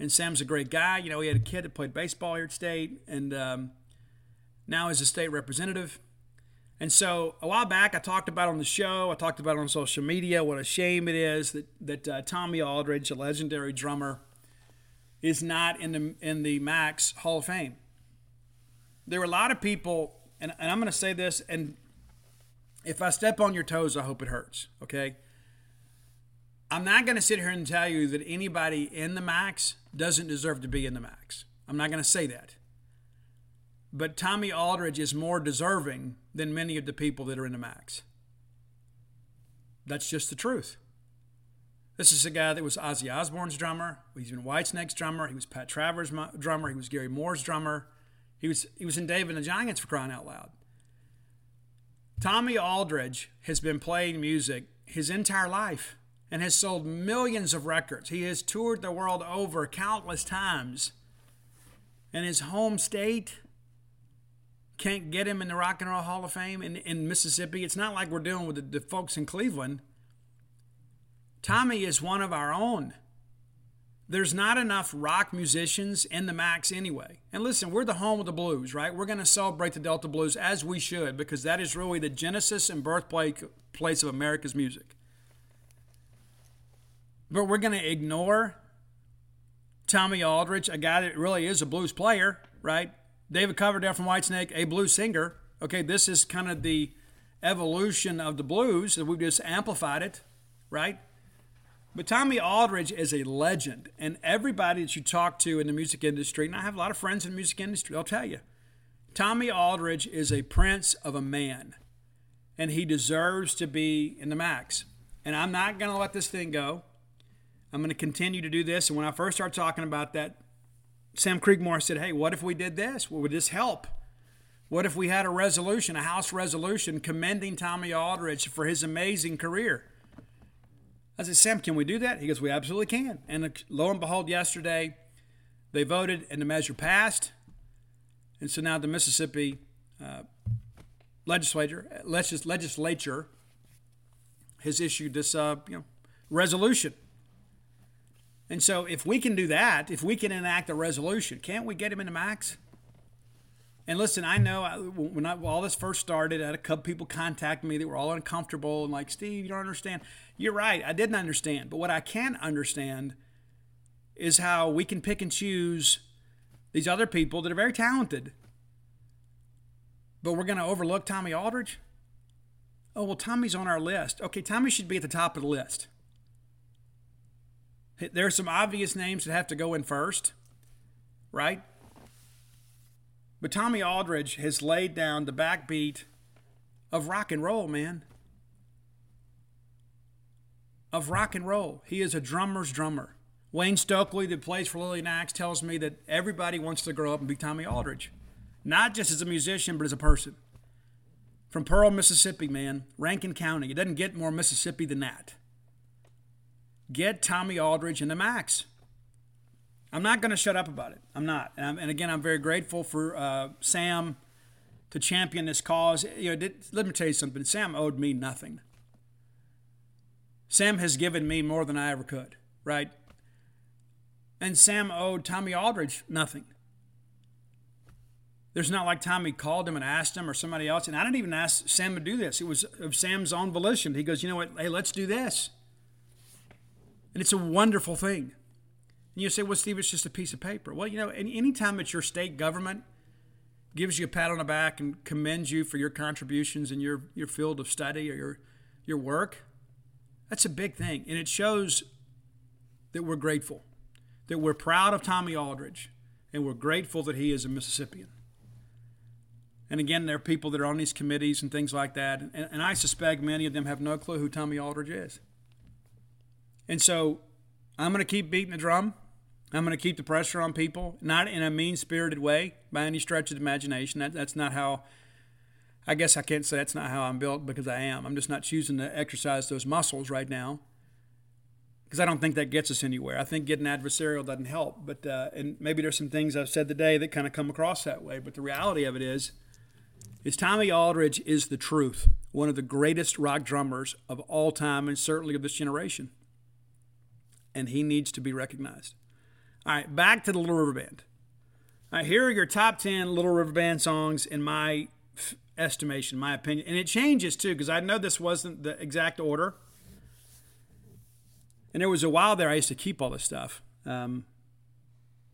And Sam's a great guy. You know, he had a kid that played baseball here at State and um, now is a state representative. And so a while back, I talked about on the show, I talked about on social media what a shame it is that, that uh, Tommy Aldridge, a legendary drummer, is not in the, in the Max Hall of Fame. There were a lot of people, and, and I'm going to say this, and if I step on your toes, I hope it hurts, okay? I'm not going to sit here and tell you that anybody in the max doesn't deserve to be in the max. I'm not going to say that. But Tommy Aldridge is more deserving than many of the people that are in the max. That's just the truth. This is a guy that was Ozzy Osbourne's drummer. He's been Whitesnake's drummer. He was Pat Travers' drummer. He was Gary Moore's drummer. He was he was in Dave and the Giants for crying out loud. Tommy Aldridge has been playing music his entire life and has sold millions of records. He has toured the world over countless times. And his home state can't get him in the Rock and Roll Hall of Fame in, in Mississippi. It's not like we're dealing with the, the folks in Cleveland. Tommy is one of our own. There's not enough rock musicians in the max anyway. And listen, we're the home of the blues, right? We're going to celebrate the Delta blues as we should because that is really the genesis and birthplace of America's music. But we're going to ignore Tommy Aldridge, a guy that really is a blues player, right? David Coverdale from Whitesnake, a blues singer. Okay, this is kind of the evolution of the blues that we've just amplified it, right? But Tommy Aldridge is a legend, and everybody that you talk to in the music industry, and I have a lot of friends in the music industry, they'll tell you, Tommy Aldridge is a prince of a man, and he deserves to be in the max. And I'm not going to let this thing go. I'm going to continue to do this. And when I first started talking about that, Sam Creekmore said, Hey, what if we did this? Well, would this help? What if we had a resolution, a House resolution commending Tommy Aldridge for his amazing career? I said, Sam, can we do that? He goes, We absolutely can. And lo and behold, yesterday they voted and the measure passed. And so now the Mississippi uh, legislature, legis- legislature has issued this uh, you know, resolution. And so if we can do that, if we can enact a resolution, can't we get him into max? And listen, I know when I, all this first started, I had a couple people contact me that were all uncomfortable and like, Steve, you don't understand. You're right, I didn't understand. But what I can understand is how we can pick and choose these other people that are very talented. But we're going to overlook Tommy Aldridge? Oh, well, Tommy's on our list. Okay, Tommy should be at the top of the list. There are some obvious names that have to go in first, right? But Tommy Aldridge has laid down the backbeat of rock and roll, man. Of rock and roll. He is a drummer's drummer. Wayne Stokely, that plays for Lillian Axe, tells me that everybody wants to grow up and be Tommy Aldridge. Not just as a musician, but as a person. From Pearl, Mississippi, man, Rankin County. It doesn't get more Mississippi than that. get Tommy Aldridge in the max. I'm not going to shut up about it. I'm not. And, I'm, and, again, I'm very grateful for uh, Sam to champion this cause. You know, did, let me tell you something. Sam owed me nothing. Sam has given me more than I ever could, right? And Sam owed Tommy Aldridge nothing. There's not like Tommy called him and asked him or somebody else. And I didn't even ask Sam to do this. It was of Sam's own volition. He goes, you know what? Hey, let's do this. And it's a wonderful thing. And you say, well, Steve, it's just a piece of paper. Well, you know, any time that your state government gives you a pat on the back and commends you for your contributions in your, your field of study or your, your work, that's a big thing. And it shows that we're grateful, that we're proud of Tommy Aldridge, and we're grateful that he is a Mississippian. And again, there are people that are on these committees and things like that. And, and I suspect many of them have no clue who Tommy Aldridge is. And so I'm going to keep beating the drum. I'm going to keep the pressure on people, not in a mean spirited way by any stretch of the imagination. That, that's not how, I guess I can't say that's not how I'm built because I am. I'm just not choosing to exercise those muscles right now because I don't think that gets us anywhere. I think getting adversarial doesn't help. But, uh, and maybe there's some things I've said today that kind of come across that way. But the reality of it is, is Tommy Aldridge is the truth, one of the greatest rock drummers of all time and certainly of this generation. And he needs to be recognized. All right, back to the Little River Band. All right, here are your top 10 Little River Band songs in my estimation, my opinion. And it changes too, because I know this wasn't the exact order. And there was a while there I used to keep all this stuff. Um,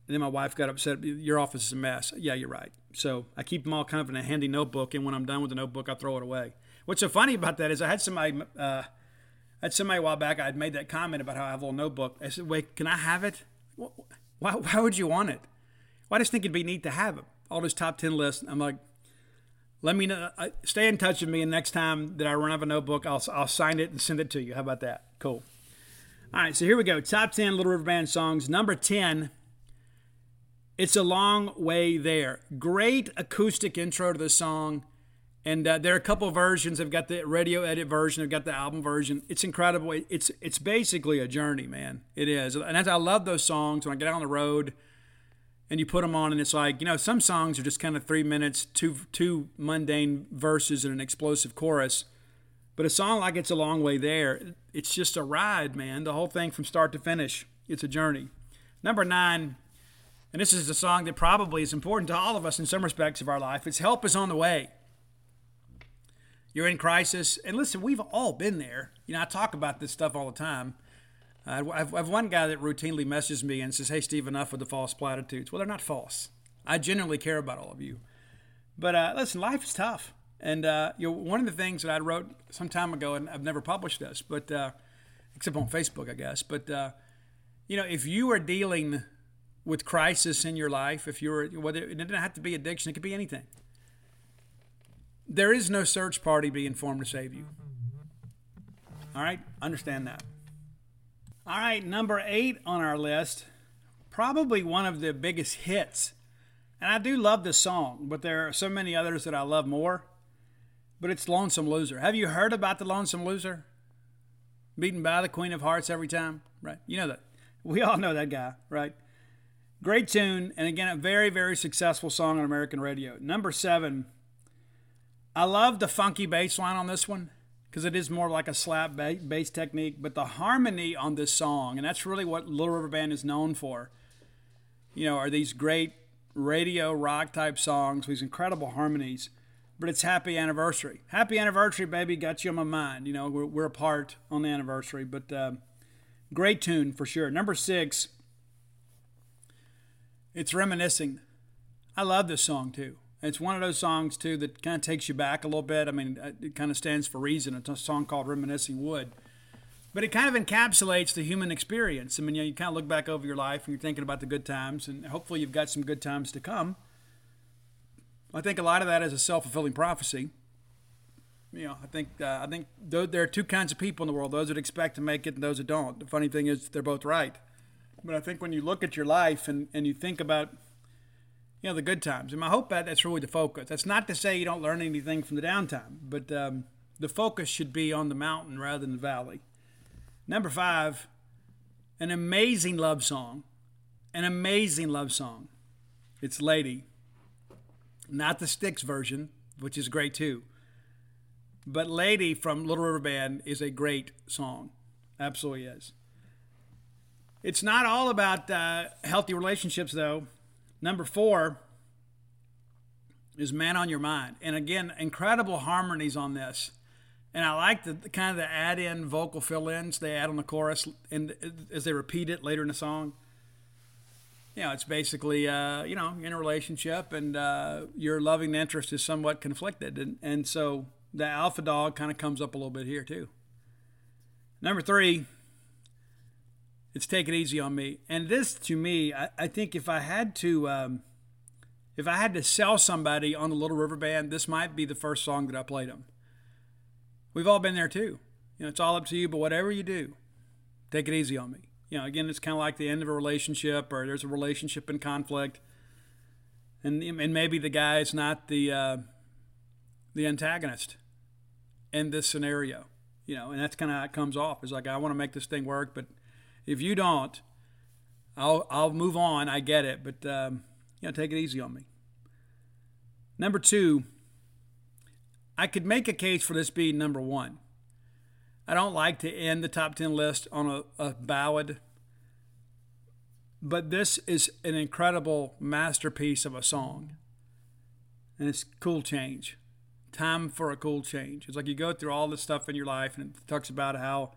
and then my wife got upset. Your office is a mess. Yeah, you're right. So I keep them all kind of in a handy notebook. And when I'm done with the notebook, I throw it away. What's so funny about that is I had somebody, uh, I had somebody a while back. I had made that comment about how I have a little notebook. I said, "Wait, can I have it?" Why, why would you want it? Well, I just think it'd be neat to have it. All those top 10 lists. I'm like, let me know. Uh, stay in touch with me, and next time that I run out of a notebook, I'll, I'll sign it and send it to you. How about that? Cool. All right, so here we go. Top 10 Little River Band songs. Number 10, It's a Long Way There. Great acoustic intro to the song. And uh, there are a couple versions. I've got the radio edit version. I've got the album version. It's incredible. It's it's basically a journey, man. It is. And I love those songs when I get out on the road and you put them on, and it's like you know some songs are just kind of three minutes, two two mundane verses and an explosive chorus. But a song like "It's a Long Way There," it's just a ride, man. The whole thing from start to finish. It's a journey. Number nine, and this is a song that probably is important to all of us in some respects of our life. It's "Help Is on the Way." You're in crisis. And listen, we've all been there. You know, I talk about this stuff all the time. Uh, I've, one guy that routinely messages me and says, Hey, Steve, enough with the false platitudes. Well, they're not false. I genuinely care about all of you. But uh, listen, life is tough. And uh, you know, one of the things that I wrote some time ago, and I've never published this, but uh, except on Facebook, I guess. But uh, you know, if you are dealing with crisis in your life, if you're whether it doesn't have to be addiction, it could be anything there is no search party being formed to save you. All right, understand that. All right, number eight on our list, probably one of the biggest hits. And I do love this song, but there are so many others that I love more. But it's Lonesome Loser. Have you heard about the Lonesome Loser? Beaten by the Queen of Hearts every time, right? You know that. We all know that guy, right? Great tune, and again, a very, very successful song on American radio. Number seven, I love the funky bass line on this one because it is more like a slap bass technique, but the harmony on this song, and that's really what Little River Band is known for, you know, are these great radio rock type songs, these incredible harmonies. But it's happy anniversary. Happy anniversary, baby, got you on my mind. You know, we're, we're apart on the anniversary, but uh, great tune for sure. Number six, it's reminiscing. I love this song too. It's one of those songs too that kind of takes you back a little bit. I mean, it kind of stands for reason. It's a song called "Reminiscing Wood," but it kind of encapsulates the human experience. I mean, you, know, you kind of look back over your life and you're thinking about the good times, and hopefully you've got some good times to come. I think a lot of that is a self-fulfilling prophecy. You know, I think uh, I think th- there are two kinds of people in the world: those that expect to make it and those that don't. The funny thing is, they're both right. But I think when you look at your life and, and you think about you know the good times. And I hope that that's really the focus. That's not to say you don't learn anything from the downtime, but um, the focus should be on the mountain rather than the valley. Number five, an amazing love song, an amazing love song. It's Lady, not the Styx version, which is great too. But Lady from Little River Band is a great song. Absolutely is. It's not all about uh, healthy relationships, though. Number four is Man on Your Mind. And again, incredible harmonies on this. And I like the, kind of the add-in vocal fill-ins they add on the chorus, and as they repeat it later in the song. You know, it's basically uh, you know in a relationship, and uh, your loving interest is somewhat conflicted, and and so the alpha dog kind of comes up a little bit here too. Number three, it's take it easy on me, and this to me, I, I think if I had to. Um, if I had to sell somebody on the Little River Band, this might be the first song that I played them. We've all been there too. You know, it's all up to you, but whatever you do, take it easy on me. You know, again, it's kind of like the end of a relationship or there's a relationship in conflict. And, and maybe the guy is not the, uh, the antagonist in this scenario, you know, and that's kind of how it comes off. It's like, I want to make this thing work, but if you don't, I'll, I'll move on. I get it, but, um, you know, take it easy on me. Number two, I could make a case for this being number one. I don't like to end the top 10 list on a, a ballad, but this is an incredible masterpiece of a song. And it's cool change. Time for a cool change. It's like you go through all this stuff in your life and it talks about how,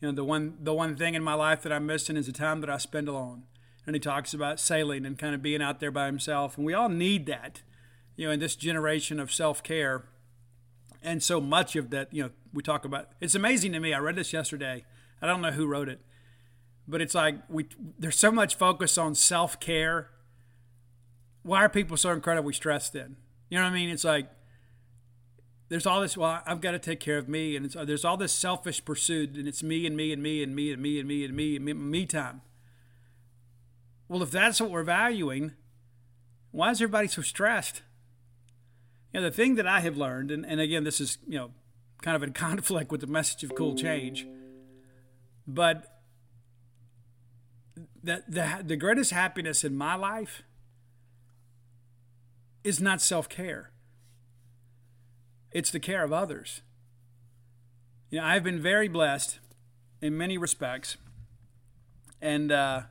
you know, the one the one thing in my life that I'm missing is the time that I spend alone. And he talks about sailing and kind of being out there by himself. And we all need that, you know, in this generation of self-care and so much of that, you know, we talk about. It's amazing to me. I read this yesterday. I don't know who wrote it, but it's like we there's so much focus on self care. Why are people so incredibly stressed? Then you know what I mean? It's like there's all this. Well, I've got to take care of me, and there's all this selfish pursuit, and it's me and me and me and me and me and me and me and me, me time. Well, if that's what we're valuing, why is everybody so stressed? you know, the thing that I have learned, and, and again, this is, you know, kind of in conflict with the message of cool change, but the, the, the greatest happiness in my life is not self care, it's the care of others. You know, I've been very blessed in many respects, and uh,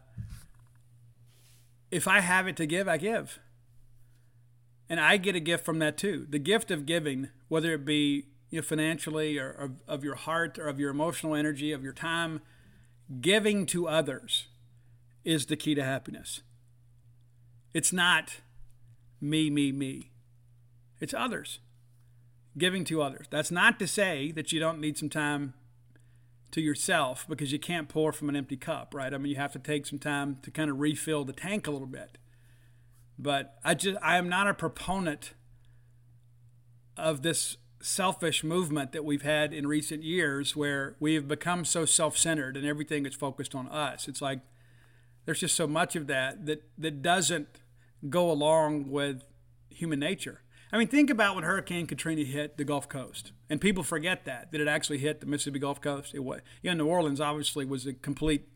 if I have it to give, I give. And I get a gift from that too. The gift of giving, whether it be you know, financially or of, of your heart or of your emotional energy, of your time, giving to others is the key to happiness. It's not me, me, me. It's others. Giving to others. That's not to say that you don't need some time to yourself because you can't pour from an empty cup, right? I mean, you have to take some time to kind of refill the tank a little bit. But I just I am not a proponent of this selfish movement that we've had in recent years where we have become so self-centered and everything is focused on us. It's like there's just so much of that that that doesn't go along with human nature. I mean, think about when Hurricane Katrina hit the Gulf Coast, and people forget that that it actually hit the Mississippi Gulf Coast. It was, know, New Orleans obviously was a complete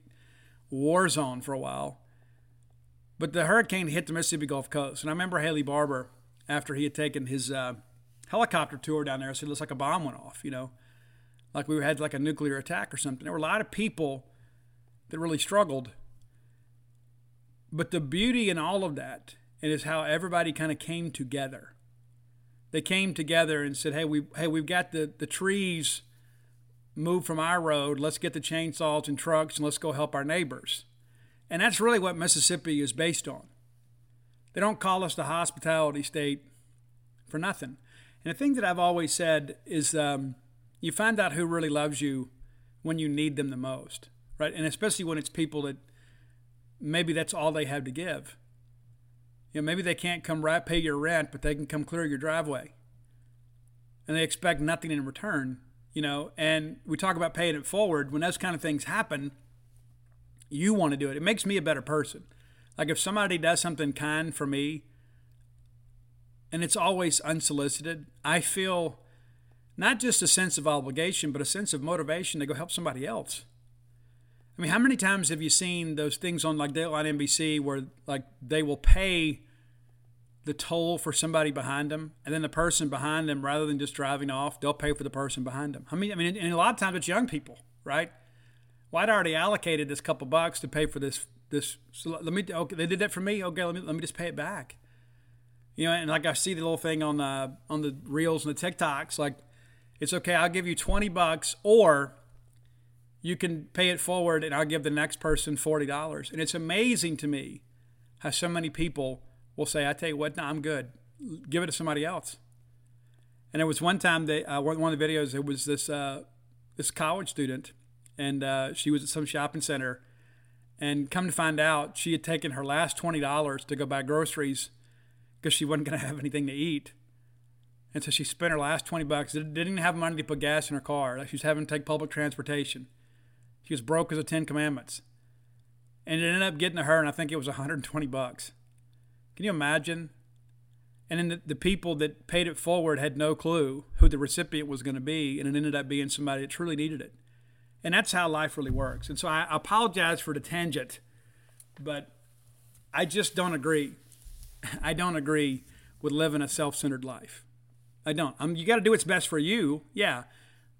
war zone for a while, but the hurricane hit the Mississippi Gulf Coast, and I remember Haley Barbour after he had taken his uh, helicopter tour down there. said it looks like a bomb went off, you know, like we had like a nuclear attack or something. There were a lot of people that really struggled. But the beauty in all of that is how everybody kind of came together. They came together and said, "Hey, we hey we've got the the trees moved from our road. Let's get the chainsaws and trucks and let's go help our neighbors." And that's really what Mississippi is based on. They don't call us the hospitality state for nothing. And the thing that I've always said is um, you find out who really loves you when you need them the most, right? And especially when it's people that maybe that's all they have to give. You know, maybe they can't come right pay your rent, but they can come clear your driveway. And they expect nothing in return, you know. And we talk about paying it forward. When those kind of things happen, you want to do it. It makes me a better person. Like if somebody does something kind for me, and it's always unsolicited, I feel not just a sense of obligation, but a sense of motivation to go help somebody else. I mean, how many times have you seen those things on like Dateline NBC where like they will pay the toll for somebody behind them, and then the person behind them, rather than just driving off, they'll pay for the person behind them. I mean, I mean, and a lot of times it's young people, right? Well, I'd already allocated this couple bucks to pay for this. This so let me. Okay, they did that for me. Okay, let me let me just pay it back. You know, and like I see the little thing on the on the reels and the TikToks, like it's okay. I'll give you twenty bucks, or you can pay it forward, and I'll give the next person forty dollars. And it's amazing to me how so many people will say, "I tell you what, no, I'm good. Give it to somebody else." And there was one time that uh, one of the videos, it was this uh, this college student and uh, she was at some shopping center. And come to find out, she had taken her last twenty dollars to go buy groceries because she wasn't going to have anything to eat. And so she spent her last twenty bucks. Didn't have money to put gas in her car. Like she was having to take public transportation. She was broke as the Ten Commandments. And it ended up getting to her, and I think it was 120 bucks. Can you imagine? And then the, the people that paid it forward had no clue who the recipient was going to be, and it ended up being somebody that truly needed it. And that's how life really works. And so I apologize for the tangent, but I just don't agree. I don't agree with living a self centered life. I don't. I you got to do what's best for you, yeah.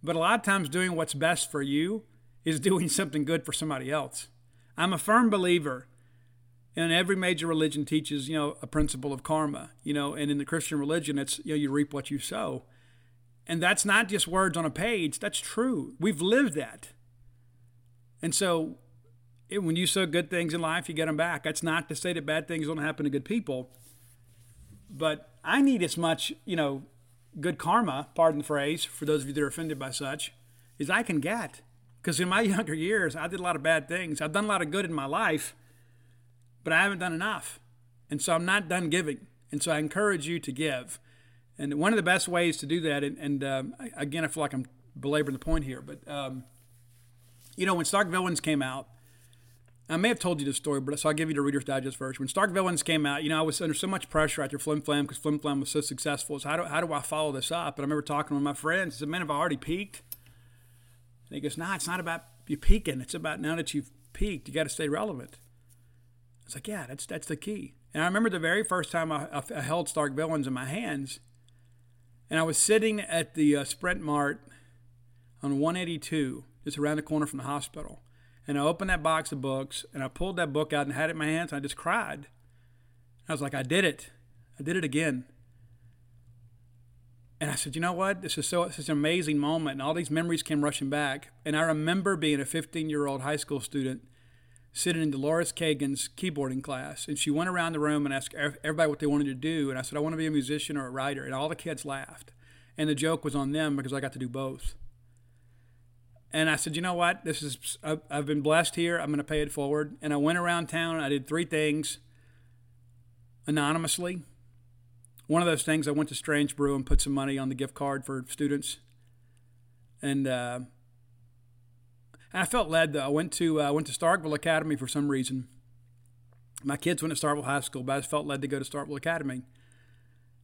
But a lot of times, doing what's best for you is doing something good for somebody else. I'm a firm believer, and every major religion teaches, you know, a principle of karma. You know, and in the Christian religion, it's you know you reap what you sow. And that's not just words on a page, that's true. We've lived that. And so it, when you sow good things in life, you get them back. That's not to say that bad things don't happen to good people. But I need as much, you know, good karma, pardon the phrase, for those of you that are offended by such, as I can get. Because in my younger years, I did a lot of bad things. I've done a lot of good in my life, but I haven't done enough. And so I'm not done giving. And so I encourage you to give. And one of the best ways to do that, and, and um, again, I feel like I'm belaboring the point here, but um, you know, when Stark Villains came out, I may have told you this story, but so I'll give you the Reader's Digest version. When Stark Villains came out, you know, I was under so much pressure after Flim Flam because Flim Flam was so successful. So how do, how do I follow this up? And I remember talking with my friends. I said, man, have I already peaked? And he goes, nah, it's not about you peaking. It's about now that you've peaked, you got to stay relevant. I was like, yeah, that's, that's the key. And I remember the very first time I, I held Stark Villains in my hands – and I was sitting at the uh, Sprint Mart on 182, just around the corner from the hospital. And I opened that box of books and I pulled that book out and had it in my hands and I just cried. I was like, I did it. I did it again. And I said, you know what? This is so such an amazing moment. And all these memories came rushing back. And I remember being a 15 year old high school student sitting in Dolores Kagan's keyboarding class, and she went around the room and asked everybody what they wanted to do. And I said, I want to be a musician or a writer. And all the kids laughed. And the joke was on them because I got to do both. And I said, you know what? This is I've been blessed here. I'm going to pay it forward. And I went around town. And I did three things anonymously. One of those things, I went to Strange Brew and put some money on the gift card for students. And uh, I felt led though. I went to uh, went to Starkville Academy for some reason. My kids went to Starkville High School, but I felt led to go to Starkville Academy.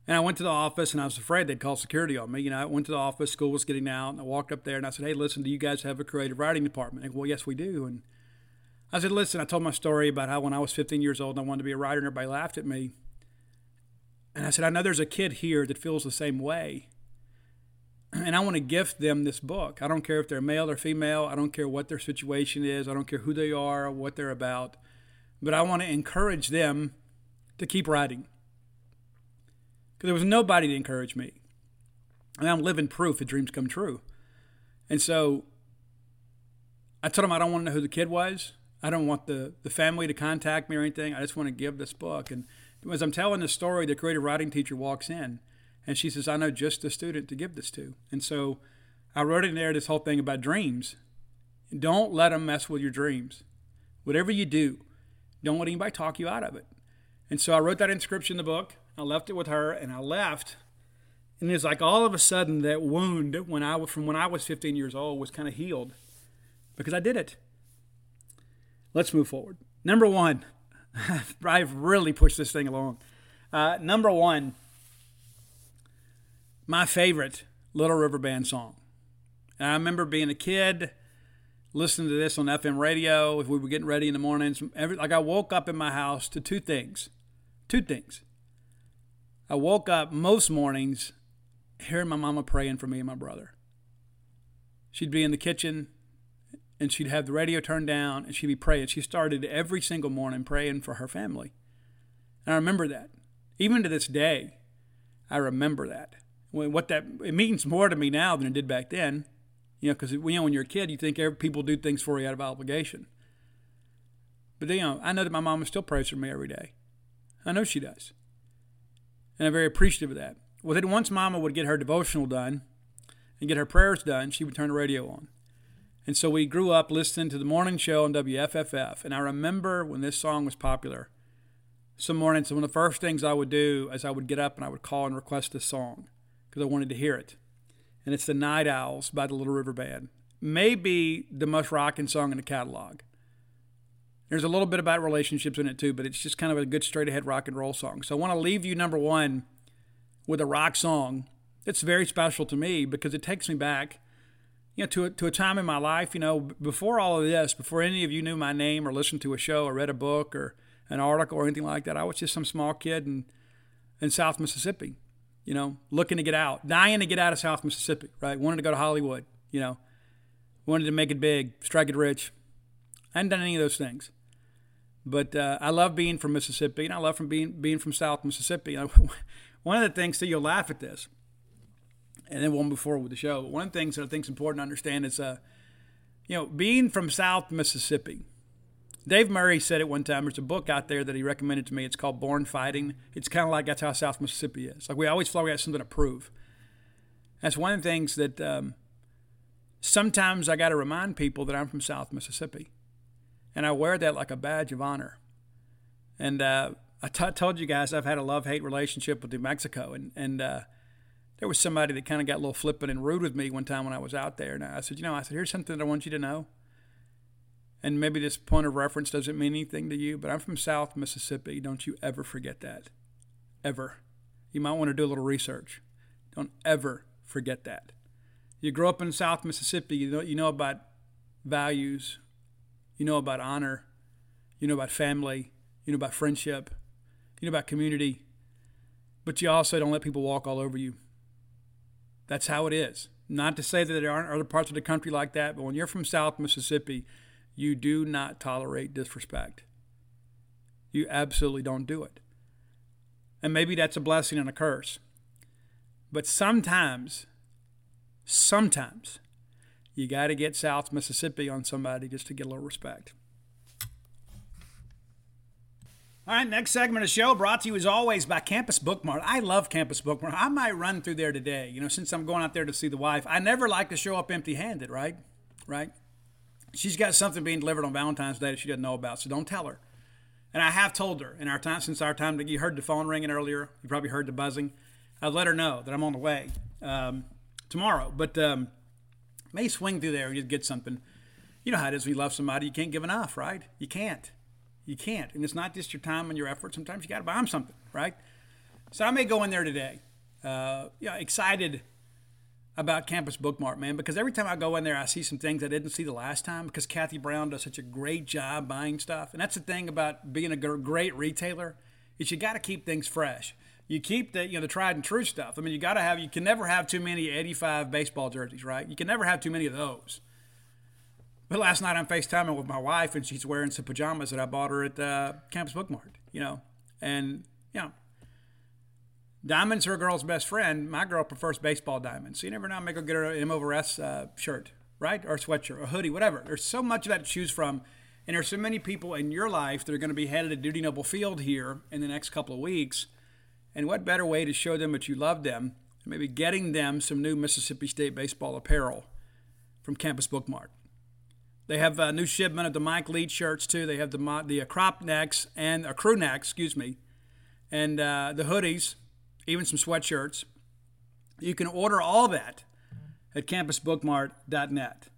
And I went to the office and I was afraid they'd call security on me. You know, I went to the office, school was getting out, and I walked up there and I said, Hey, listen, do you guys have a creative writing department? And, well, yes, we do. And I said, Listen, I told my story about how when I was 15 years old I wanted to be a writer and everybody laughed at me. And I said, I know there's a kid here that feels the same way and I want to gift them this book. I don't care if they're male or female. I don't care what their situation is. I don't care who they are or what they're about. But I want to encourage them to keep writing. Because there was nobody to encourage me. And I'm living proof that dreams come true. And so I told them I don't want to know who the kid was. I don't want the, the family to contact me or anything. I just want to give this book. And as I'm telling the story, the creative writing teacher walks in and she says, I know just the student to give this to. And so I wrote in there this whole thing about dreams. Don't let them mess with your dreams. Whatever you do, don't let anybody talk you out of it. And so I wrote that inscription in the book. I left it with her, and I left. And it's like all of a sudden that wound when I from when I was 15 years old was kind of healed because I did it. Let's move forward. Number one, I've really pushed this thing along. Uh, number one, my favorite Little River Band song. And I remember being a kid. listening to this on FM radio, if we were getting ready in the mornings, every, like I woke up in my house to two things. Two things. I woke up most mornings hearing my mama praying for me and my brother. She'd be in the kitchen and she'd have the radio turned down and she'd be praying. She started every single morning praying for her family. And I remember that. Even to this day, I remember that. What that it means more to me now than it did back then. You know, because you know when you're a kid, you think people do things for you out of obligation. But you know, I know that my mama still prays for me every day. I know she does, and I'm very appreciative of that. Well, then once Mama would get her devotional done and get her prayers done, she would turn the radio on. And so we grew up listening to the morning show on WFFF. And I remember when this song was popular, some mornings, one of the first things I would do is I would get up and I would call and request this song because I wanted to hear it. And it's The Night Owls by the Little River Band. Maybe the most rocking song in the catalog. There's a little bit about relationships in it too, but it's just kind of a good straight ahead rock and roll song. So I want to leave you number one with a rock song. It's very special to me because it takes me back, you know, to a, to a time in my life. You know, before all of this, before any of you knew my name or listened to a show or read a book or an article or anything like that, I was just some small kid in in South Mississippi. You know, looking to get out, dying to get out of South Mississippi. Right, wanted to go to Hollywood. You know, wanted to make it big, strike it rich. I hadn't done any of those things. But uh, I love being from Mississippi, and I love from being being from South Mississippi. One of the things, that you'll laugh at this, and then move forward with the show. One of the things that I think is important to understand is, uh, you know, being from South Mississippi. Dave Murray said it one time. There's a book out there that he recommended to me. It's called Born Fighting. It's kind of like that's how South Mississippi is. Like we always feel like we have something to prove. That's one of the things that um, sometimes I got to remind people that I'm from South Mississippi, and I wear that like a badge of honor. And uh, I t- told you guys I've had a love hate relationship with New Mexico, and and uh, there was somebody that kind of got a little flippant and rude with me one time when I was out there, and I said, you know, I said, here's something that I want you to know, and maybe this point of reference doesn't mean anything to you, but I'm from South Mississippi. Don't you ever forget that, ever. You might want to do a little research. Don't ever forget that. You grow up in South Mississippi, you know you know about values, you know about honor, you know about family, you know about friendship you know about community, but you also don't let people walk all over you. That's how it is. Not to say that there aren't other parts of the country like that, but when you're from South Mississippi, you do not tolerate disrespect. You absolutely don't do it. And maybe that's a blessing and a curse. But sometimes, sometimes, you got to get South Mississippi on somebody just to get a little respect. All right, next segment of the show brought to you as always by Campus Bookmart. I love Campus Bookmart. I might run through there today. You know, since I'm going out there to see the wife, I never like to show up empty-handed, right? Right? She's got something being delivered on Valentine's Day that she doesn't know about, so don't tell her. And I have told her in our time since our time. You heard the phone ringing earlier. You probably heard the buzzing. I've let her know that I'm on the way um, tomorrow. But um, may swing through there and get something. You know how it is when you love somebody. You can't give enough, right? You can't. You can't. And it's not just your time and your effort. Sometimes you got to buy them something, right? So I may go in there today. Uh, yeah, excited about Campus Bookmart, man, because every time I go in there, I see some things I didn't see the last time because Kathy Brown does such a great job buying stuff. And that's the thing about being a great retailer is you got to keep things fresh. You keep the you know the tried and true stuff. I mean, you got to have you can never have too many 85 baseball jerseys, right? You can never have too many of those. But last night I'm FaceTiming with my wife, and she's wearing some pajamas that I bought her at uh, Campus Bookmart, you know. And, you know, diamonds are a girl's best friend. My girl prefers baseball diamonds. So you never know, I make her get her an M over S uh, shirt, right? Or a sweatshirt, or a hoodie, whatever. There's so much of that to choose from. And there's so many people in your life that are going to be headed to Dudy Noble Field here in the next couple of weeks. And what better way to show them that you love them maybe getting them some new Mississippi State baseball apparel from Campus Bookmart. They have a new shipment of the Mike Leach shirts too. They have the the uh, crop necks and a uh, crew neck, excuse me, and uh, the hoodies, even some sweatshirts. You can order all that at campusbookmart.net.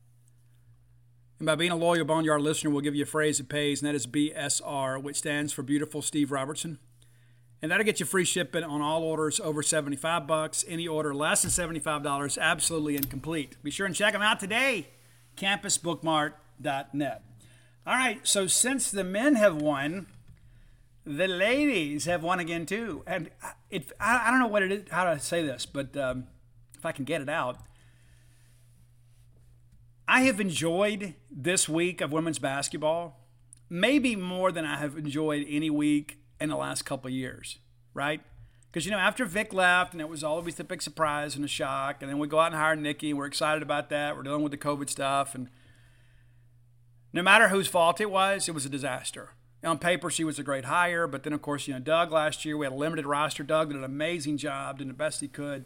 And by being a loyal Boneyard listener, we'll give you a phrase that pays, and that is BSR, which stands for Beautiful Steve Robertson. And that'll get you free shipping on all orders over 75 bucks. Any order less than $75, absolutely incomplete. Be sure and check them out today campusbookmart.net. All right, so since the men have won, the ladies have won again too. And I, I don't know what it is, how to say this, but um, if I can get it out. I have enjoyed this week of women's basketball maybe more than I have enjoyed any week in the last couple years, right? Because, you know, after Vic left, and it was always the big surprise and a shock, and then we go out and hire Nikki, and we're excited about that. We're dealing with the COVID stuff. And no matter whose fault it was, it was a disaster. On paper, she was a great hire, but then, of course, you know, Doug last year, we had a limited roster. Doug did an amazing job, did the best he could.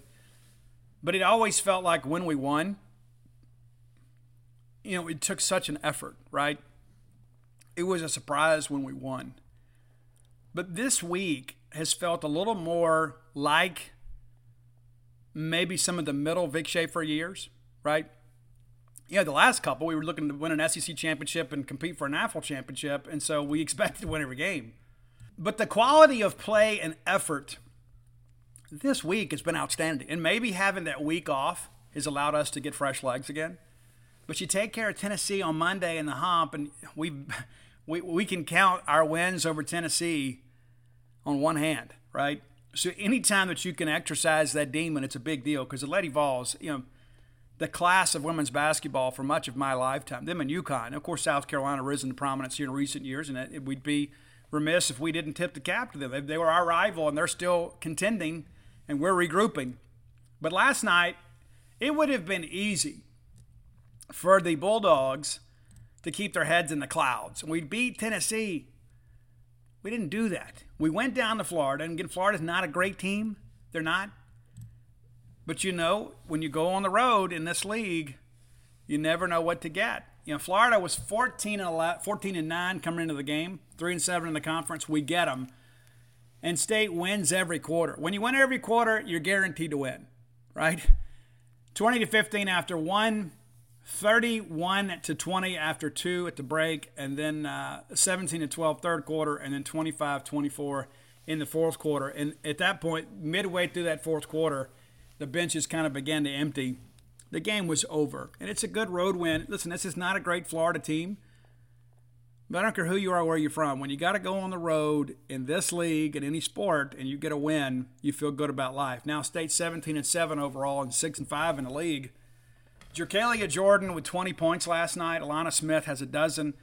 But it always felt like when we won, you know, it took such an effort, right? It was a surprise when we won. But this week has felt a little more like maybe some of the middle Vic Schaefer years, right? Yeah, the last couple, we were looking to win an SEC championship and compete for an AFL championship, and so we expected to win every game. But the quality of play and effort this week has been outstanding. And maybe having that week off has allowed us to get fresh legs again. But you take care of Tennessee on Monday in the hump, and we we we can count our wins over Tennessee on one hand, right? So anytime that you can exercise that demon, it's a big deal because the Lady Vols, you know, the class of women's basketball for much of my lifetime, them and UConn, of course, South Carolina risen to prominence here in recent years, and it, we'd be remiss if we didn't tip the cap to them. They, they were our rival, and they're still contending, and we're regrouping. But last night, it would have been easy for the Bulldogs to keep their heads in the clouds. We beat Tennessee. We didn't do that. We went down to Florida, and again, Florida's not a great team. They're not. But you know, when you go on the road in this league, you never know what to get. You know, Florida was 14 and 11, 14 and 9 coming into the game, 3 and 7 in the conference. We get them. And State wins every quarter. When you win every quarter, you're guaranteed to win, right? 20 to 15 after one, 31 to 20 after two at the break, and then uh, 17 to 12 third quarter, and then 25 24 in the fourth quarter. And at that point, midway through that fourth quarter, the benches kind of began to empty. The game was over, and it's a good road win. Listen, this is not a great Florida team, but I don't care who you are, where you're from. When you got to go on the road in this league in any sport, and you get a win, you feel good about life. Now, State 17 and 7 overall, and 6 and 5 in the league. JerKaila Jordan with 20 points last night. Ahlana Smith has a dozen.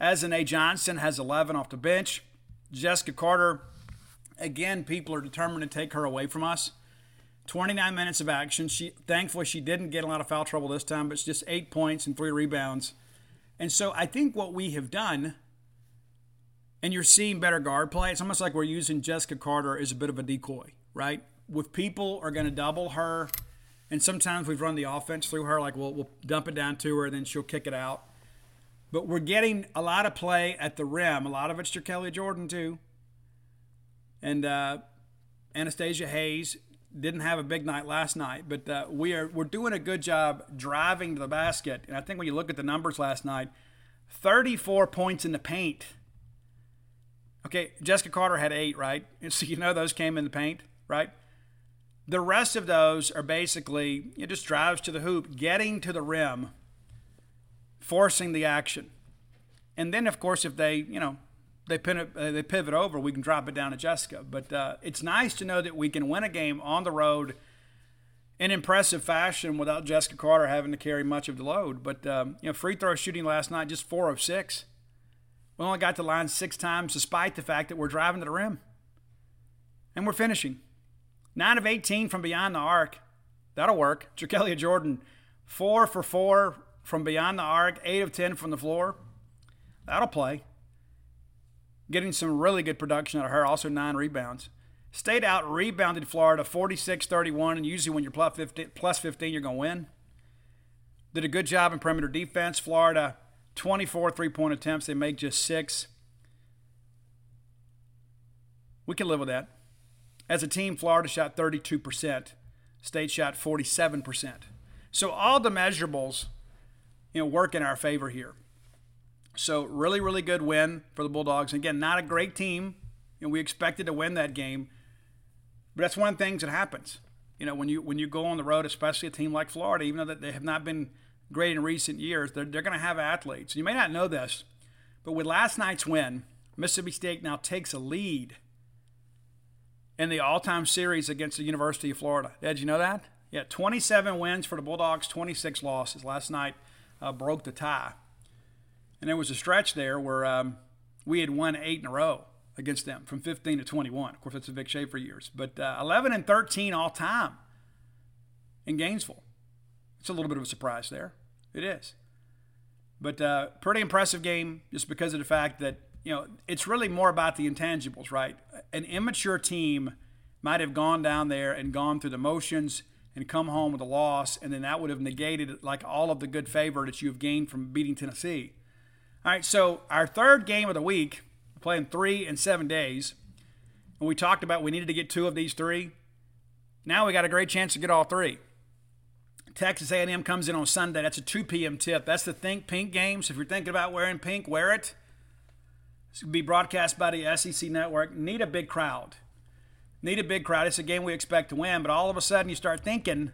Azane Johnson has 11 off the bench. Jessika Carter, again, people are determined to take her away from us. 29 minutes of action. She thankfully she didn't get a lot of foul trouble this time, but it's just eight points and three rebounds. And so I think what we have done, and you're seeing better guard play. It's almost like we're using Jessika Carter as a bit of a decoy, right? With people are going to double her and sometimes we've run the offense through her, like we'll, we'll dump it down to her, and then she'll kick it out. But we're getting a lot of play at the rim. A lot of it's to Kelly Jordan, too. And uh, Anastasia Hayes didn't have a big night last night, but uh, we are we're doing a good job driving to the basket. And I think when you look at the numbers last night, 34 points in the paint. Okay, Jessika Carter had eight, right? And so you know those came in the paint, right? The rest of those are basically it just drives to the hoop, getting to the rim, forcing the action. And then, of course, if they, you know, they pivot, uh, they pivot over, we can drop it down to Jessika. But uh, it's nice to know that we can win a game on the road in impressive fashion without Jessika Carter having to carry much of the load. But, um, you know, free throw shooting last night, just four of six. We only got to the line six times despite the fact that we're driving to the rim. And we're finishing. 9 of 18 from beyond the arc. That'll work. JerKaila Jordan, 4 for 4 from beyond the arc, 8 of 10 from the floor. That'll play. Getting some really good production out of her, also 9 rebounds. State out rebounded Florida 46 31, and usually when you're plus 15, plus 15 you're going to win. Did a good job in perimeter defense. Florida, 24 three point attempts. They make just six. We can live with that. As a team, Florida shot 32%, State shot 47%. So all the measurables, you know, work in our favor here. So really, really good win for the Bulldogs. Again, not a great team. and we expected to win that game, but that's one of the things that happens. You know, when you when you go on the road, especially a team like Florida, even though they have not been great in recent years. They're, they're going to have athletes. You may not know this, but with last night's win, Mississippi State now takes a lead in the all-time series against the University of Florida. Did you know that? Yeah, 27 wins for the Bulldogs, 26 losses. Last night uh, broke the tie. And there was a stretch there where um, we had won eight in a row against them from 15 to 21. Of course, that's a Vic Schaefer years. But uh, 11 and 13 all time in Gainesville. It's a little bit of a surprise there. It is. But uh, pretty impressive game just because of the fact that, you know, it's really more about the intangibles, right? An immature team might have gone down there and gone through the motions and come home with a loss, and then that would have negated like all of the good favor that you've gained from beating Tennessee. All right, so our third game of the week, playing three in seven days, and we talked about we needed to get two of these three. Now we got a great chance to get all three. Texas A&M comes in on Sunday. That's a 2 p.m. tip. That's the Think Pink game. So if you're thinking about wearing pink, wear it. It's going to be broadcast by the SEC Network. Need a big crowd. Need a big crowd. It's a game we expect to win, but all of a sudden you start thinking,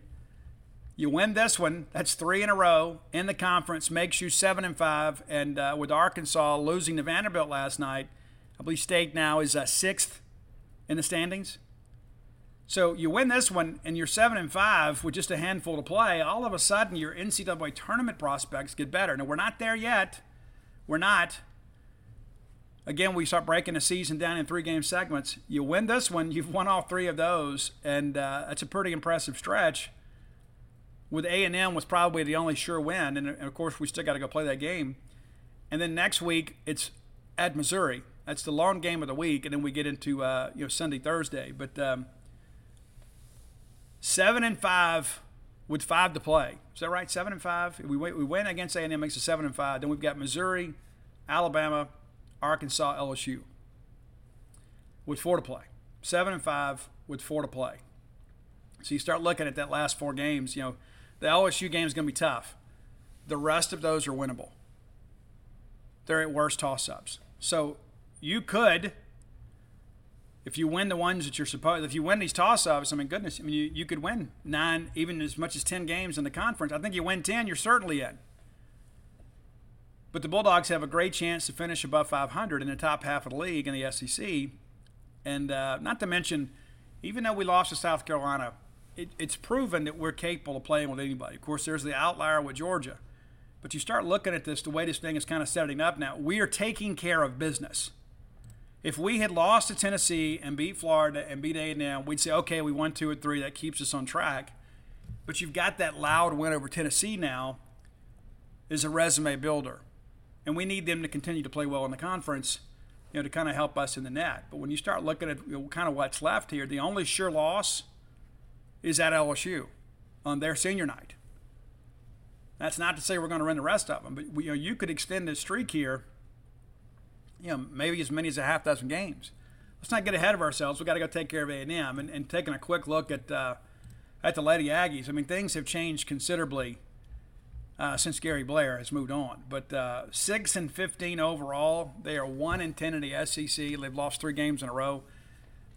you win this one. That's three in a row in the conference. Makes you seven and five. And uh, with Arkansas losing to Vanderbilt last night, I believe State now is uh, sixth in the standings. So you win this one, and you're seven and five with just a handful to play. All of a sudden, your NCAA tournament prospects get better. Now we're not there yet. We're not. Again, we start breaking the season down in three game segments. You win this one, you've won all three of those, and uh, it's a pretty impressive stretch. With A and M was probably the only sure win, and of course we still got to go play that game. And then next week it's at Missouri. That's the long game of the week, and then we get into uh, you know Sunday Thursday. But um, Seven and five with five to play. Is that right? Seven and five. We we win against A and M makes it seven and five. Then we've got Missouri, Alabama, Arkansas, LSU with four to play. Seven and five with four to play. So you start looking at that last four games. You know, the LSU game is going to be tough. The rest of those are winnable. They're at worst toss-ups. So you could if you win the ones that you're supposed, if you win these toss-ups, I mean, goodness, I mean, you, you could win nine, even as much as ten games in the conference. I think you win ten, you're certainly in. But the Bulldogs have a great chance to finish above 500 in the top half of the league in the SEC, and uh, not to mention, even though we lost to South Carolina, it, it's proven that we're capable of playing with anybody. Of course, there's the outlier with Georgia, but you start looking at this, the way this thing is kind of setting up now. We are taking care of business if we had lost to Tennessee and beat Florida and beat A&M, we'd say, okay, we won two or three. That keeps us on track. But you've got that loud win over Tennessee now is a resume builder. And we need them to continue to play well in the conference, you know, to kind of help us in the net. But when you start looking at you know, kind of what's left here, the only sure loss is at LSU on their senior night. That's not to say we're going to run the rest of them, but you know, you could extend this streak here – you know, maybe as many as a half dozen games. Let's not get ahead of ourselves. We've got to go take care of A&M. And, and taking a quick look at, uh, at the Lady Aggies, I mean, things have changed considerably uh, since Gary Blair has moved on. But uh, 6 and 15 overall. They are 1 and 10 in the SEC. They've lost three games in a row.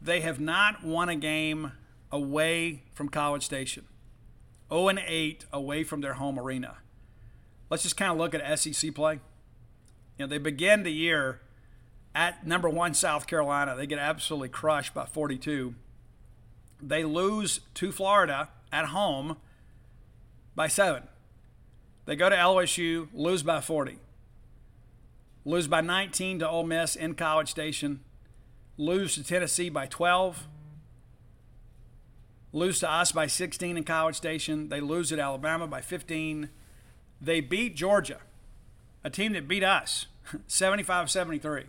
They have not won a game away from College Station. 0 and 8 away from their home arena. Let's just kind of look at SEC play. You know, they begin the year at number one South Carolina. They get absolutely crushed by 42. They lose to Florida at home by seven. They go to LSU, lose by 40. Lose by 19 to Ole Miss in College Station. Lose to Tennessee by 12. Lose to us by 16 in College Station. They lose at Alabama by 15. They beat Georgia, a team that beat us 75 73.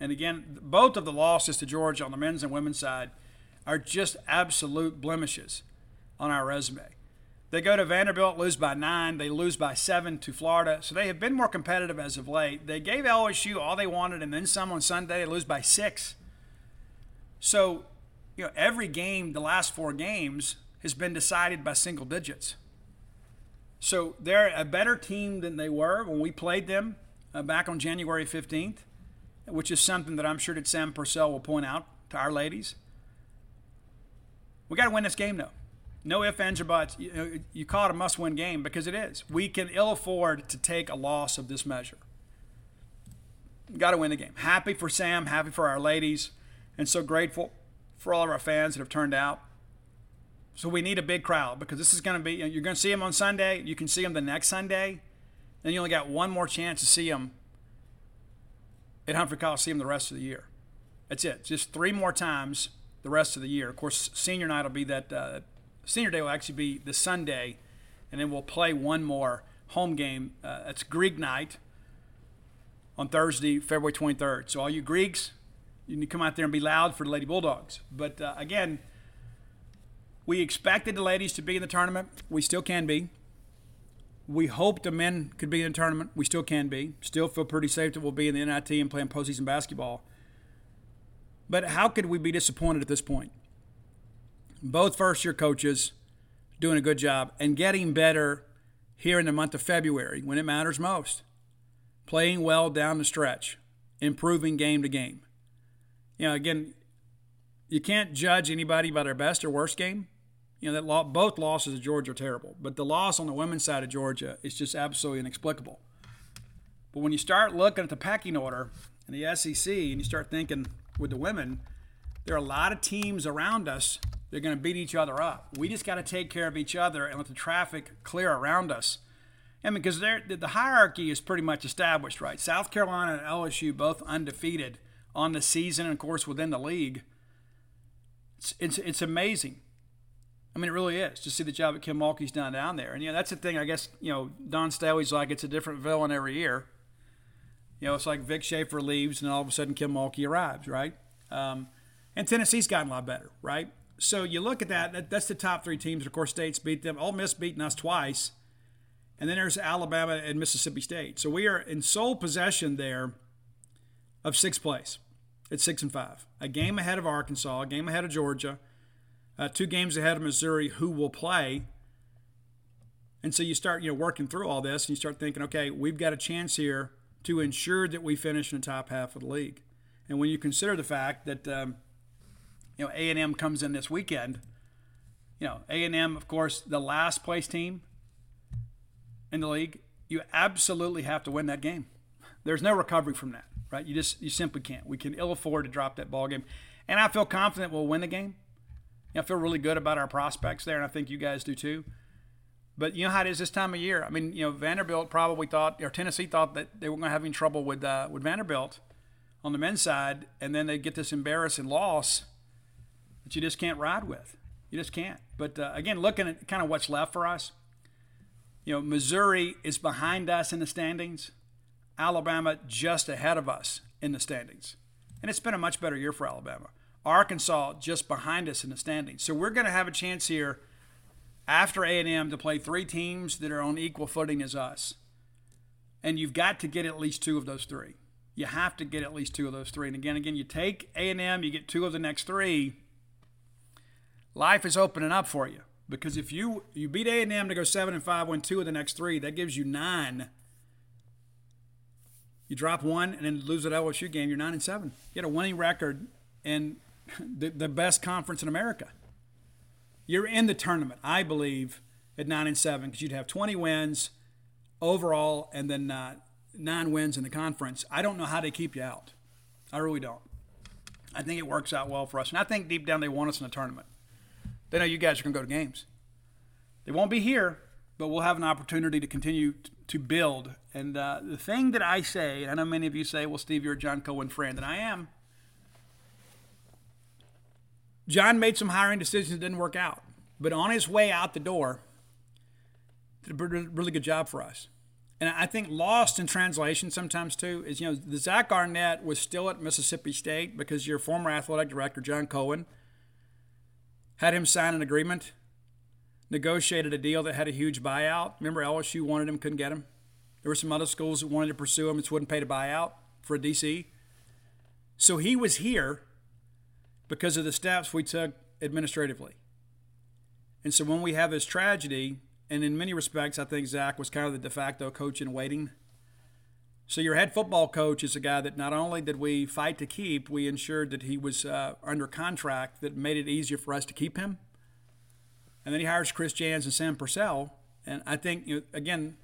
And again, both of the losses to Georgia on the men's and women's side are just absolute blemishes on our resume. They go to Vanderbilt, lose by nine. They lose by seven to Florida. So they have been more competitive as of late. They gave LSU all they wanted and then some on Sunday. They lose by six. So, you know, every game, the last four games, has been decided by single digits. So they're a better team than they were when we played them uh, back on January 15th which is something that I'm sure that Sam Purcell will point out to our ladies. We got to win this game, though. no ifs, ands, or buts. You, you call it a must win game because it is. We can ill afford to take a loss of this measure. Got to win the game. Happy for Sam, happy for our ladies, and so grateful for all of our fans that have turned out. So we need a big crowd because this is going to be, you're going to see them on Sunday. You can see them the next Sunday. Then you only got one more chance to see them at Humphrey Coliseum the rest of the year. That's it. Just three more times the rest of the year. Of course, senior night will be that, uh, senior day will actually be the Sunday, and then we'll play one more home game. Uh, it's Greek night on Thursday, February 23rd. So all you Greeks, you need to come out there and be loud for the Lady Bulldogs. But uh, again, we expected the ladies to be in the tournament. We still can be. We hope the men could be in the tournament. We still can be. Still feel pretty safe that we'll be in the NIT and playing postseason basketball. But how could we be disappointed at this point? Both first year coaches doing a good job and getting better here in the month of February when it matters most. Playing well down the stretch, improving game to game. You know, again, you can't judge anybody by their best or worst game you know that both losses of Georgia are terrible, but the loss on the women's side of Georgia is just absolutely inexplicable. But when you start looking at the pecking order in the SEC and you start thinking with the women, there are a lot of teams around us that are going to beat each other up. We just got to take care of each other and let the traffic clear around us. And because the hierarchy is pretty much established, right? South Carolina and LSU both undefeated on the season, and of course within the league. It's, it's, it's amazing I mean, it really is. To see the job that Kim Mulkey's done down there. And, you know, that's the thing. I guess, you know, Dawn Staley's like it's a different villain every year. You know, it's like Vic Schaefer leaves and all of a sudden Kim Mulkey arrives, right? Um, and Tennessee's gotten a lot better, right? So you look at that, that, that's the top three teams. Of course, State's beat them. Ole Miss beaten us twice. And then there's Alabama and Mississippi State. So we are in sole possession there of sixth place at six and five. A game ahead of Arkansas, a game ahead of Georgia – uh, two games ahead of Missouri who will play. And so you start, you know, working through all this and you start thinking, okay, we've got a chance here to ensure that we finish in the top half of the league. And when you consider the fact that, um, you know, A&M comes in this weekend, you know, A&M, of course, the last place team in the league, you absolutely have to win that game. There's no recovery from that, right? You just, you simply can't. We can ill afford to drop that ball game. And I feel confident we'll win the game. I feel really good about our prospects there, and I think you guys do too. But you know how it is this time of year. I mean, you know, Vanderbilt probably thought, or Tennessee thought that they were going to have any trouble with uh, with Vanderbilt on the men's side, and then they get this embarrassing loss that you just can't ride with. You just can't. But uh, again, looking at kind of what's left for us, you know, Missouri is behind us in the standings. Alabama just ahead of us in the standings, and it's been a much better year for Alabama. Arkansas just behind us in the standings. So we're going to have a chance here after A&M to play three teams that are on equal footing as us. And you've got to get at least two of those three. You have to get at least two of those three. And again, again, you take A&M, you get two of the next three. Life is opening up for you because if you you beat A&M to go seven and five, win two of the next three, that gives you nine. You drop one and then lose that LSU game, you're nine and seven. You get a winning record and the, the best conference in America. You're in the tournament, I believe, at nine and seven because you'd have 20 wins overall and then uh, nine wins in the conference. I don't know how they keep you out. I really don't. I think it works out well for us, and I think deep down they want us in the tournament. They know you guys are going to go to games. They won't be here, but we'll have an opportunity to continue to build. And uh, the thing that I say, and I know many of you say, well, Steve, you're a John Cohen friend, and I am. John made some hiring decisions that didn't work out, but on his way out the door, did a really good job for us. And I think lost in translation sometimes too is you know the Zach Arnett was still at Mississippi State because your former athletic director John Cohen had him sign an agreement, negotiated a deal that had a huge buyout. Remember LSU wanted him, couldn't get him. There were some other schools that wanted to pursue him, which wouldn't pay to buy out for a DC. So he was here because of the steps we took administratively. And so when we have this tragedy, and in many respects, I think Zach was kind of the de facto coach in waiting. So your head football coach is a guy that not only did we fight to keep, we ensured that he was uh, under contract that made it easier for us to keep him. And then he hires Chris Jans and Sam Purcell. And I think, you know, again,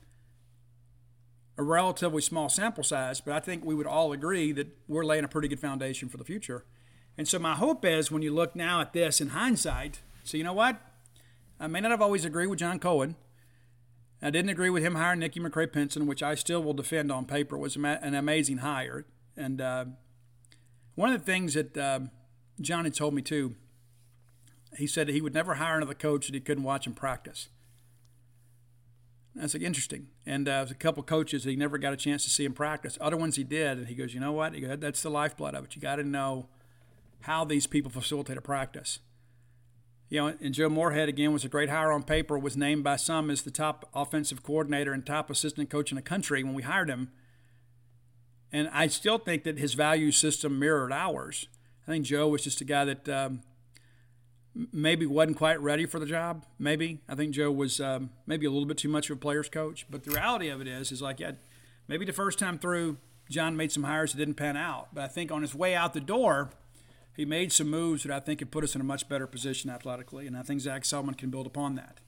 a relatively small sample size, but I think we would all agree that we're laying a pretty good foundation for the future. And so my hope is when you look now at this in hindsight, so you know what? I may not have always agreed with John Cohen. I didn't agree with him hiring Nikki McCray Penson, which I still will defend on paper was an amazing hire. And uh, one of the things that uh, John had told me too, he said he would never hire another coach that he couldn't watch him practice. That's like, interesting. And uh, there's a couple coaches he never got a chance to see him practice. Other ones he did, and he goes, you know what? Goes, that's the lifeblood of it. You got to know how these people facilitate a practice. You know, and Joe Moorhead again was a great hire on paper. Was named by some as the top offensive coordinator and top assistant coach in the country when we hired him. And I still think that his value system mirrored ours. I think Joe was just a guy that um, maybe wasn't quite ready for the job. Maybe I think Joe was um, maybe a little bit too much of a player's coach. But the reality of it is, is like yeah, maybe the first time through, John made some hires that didn't pan out. But I think on his way out the door, he made some moves that I think could put us in a much better position athletically, and I think Zac Selmon can build upon that.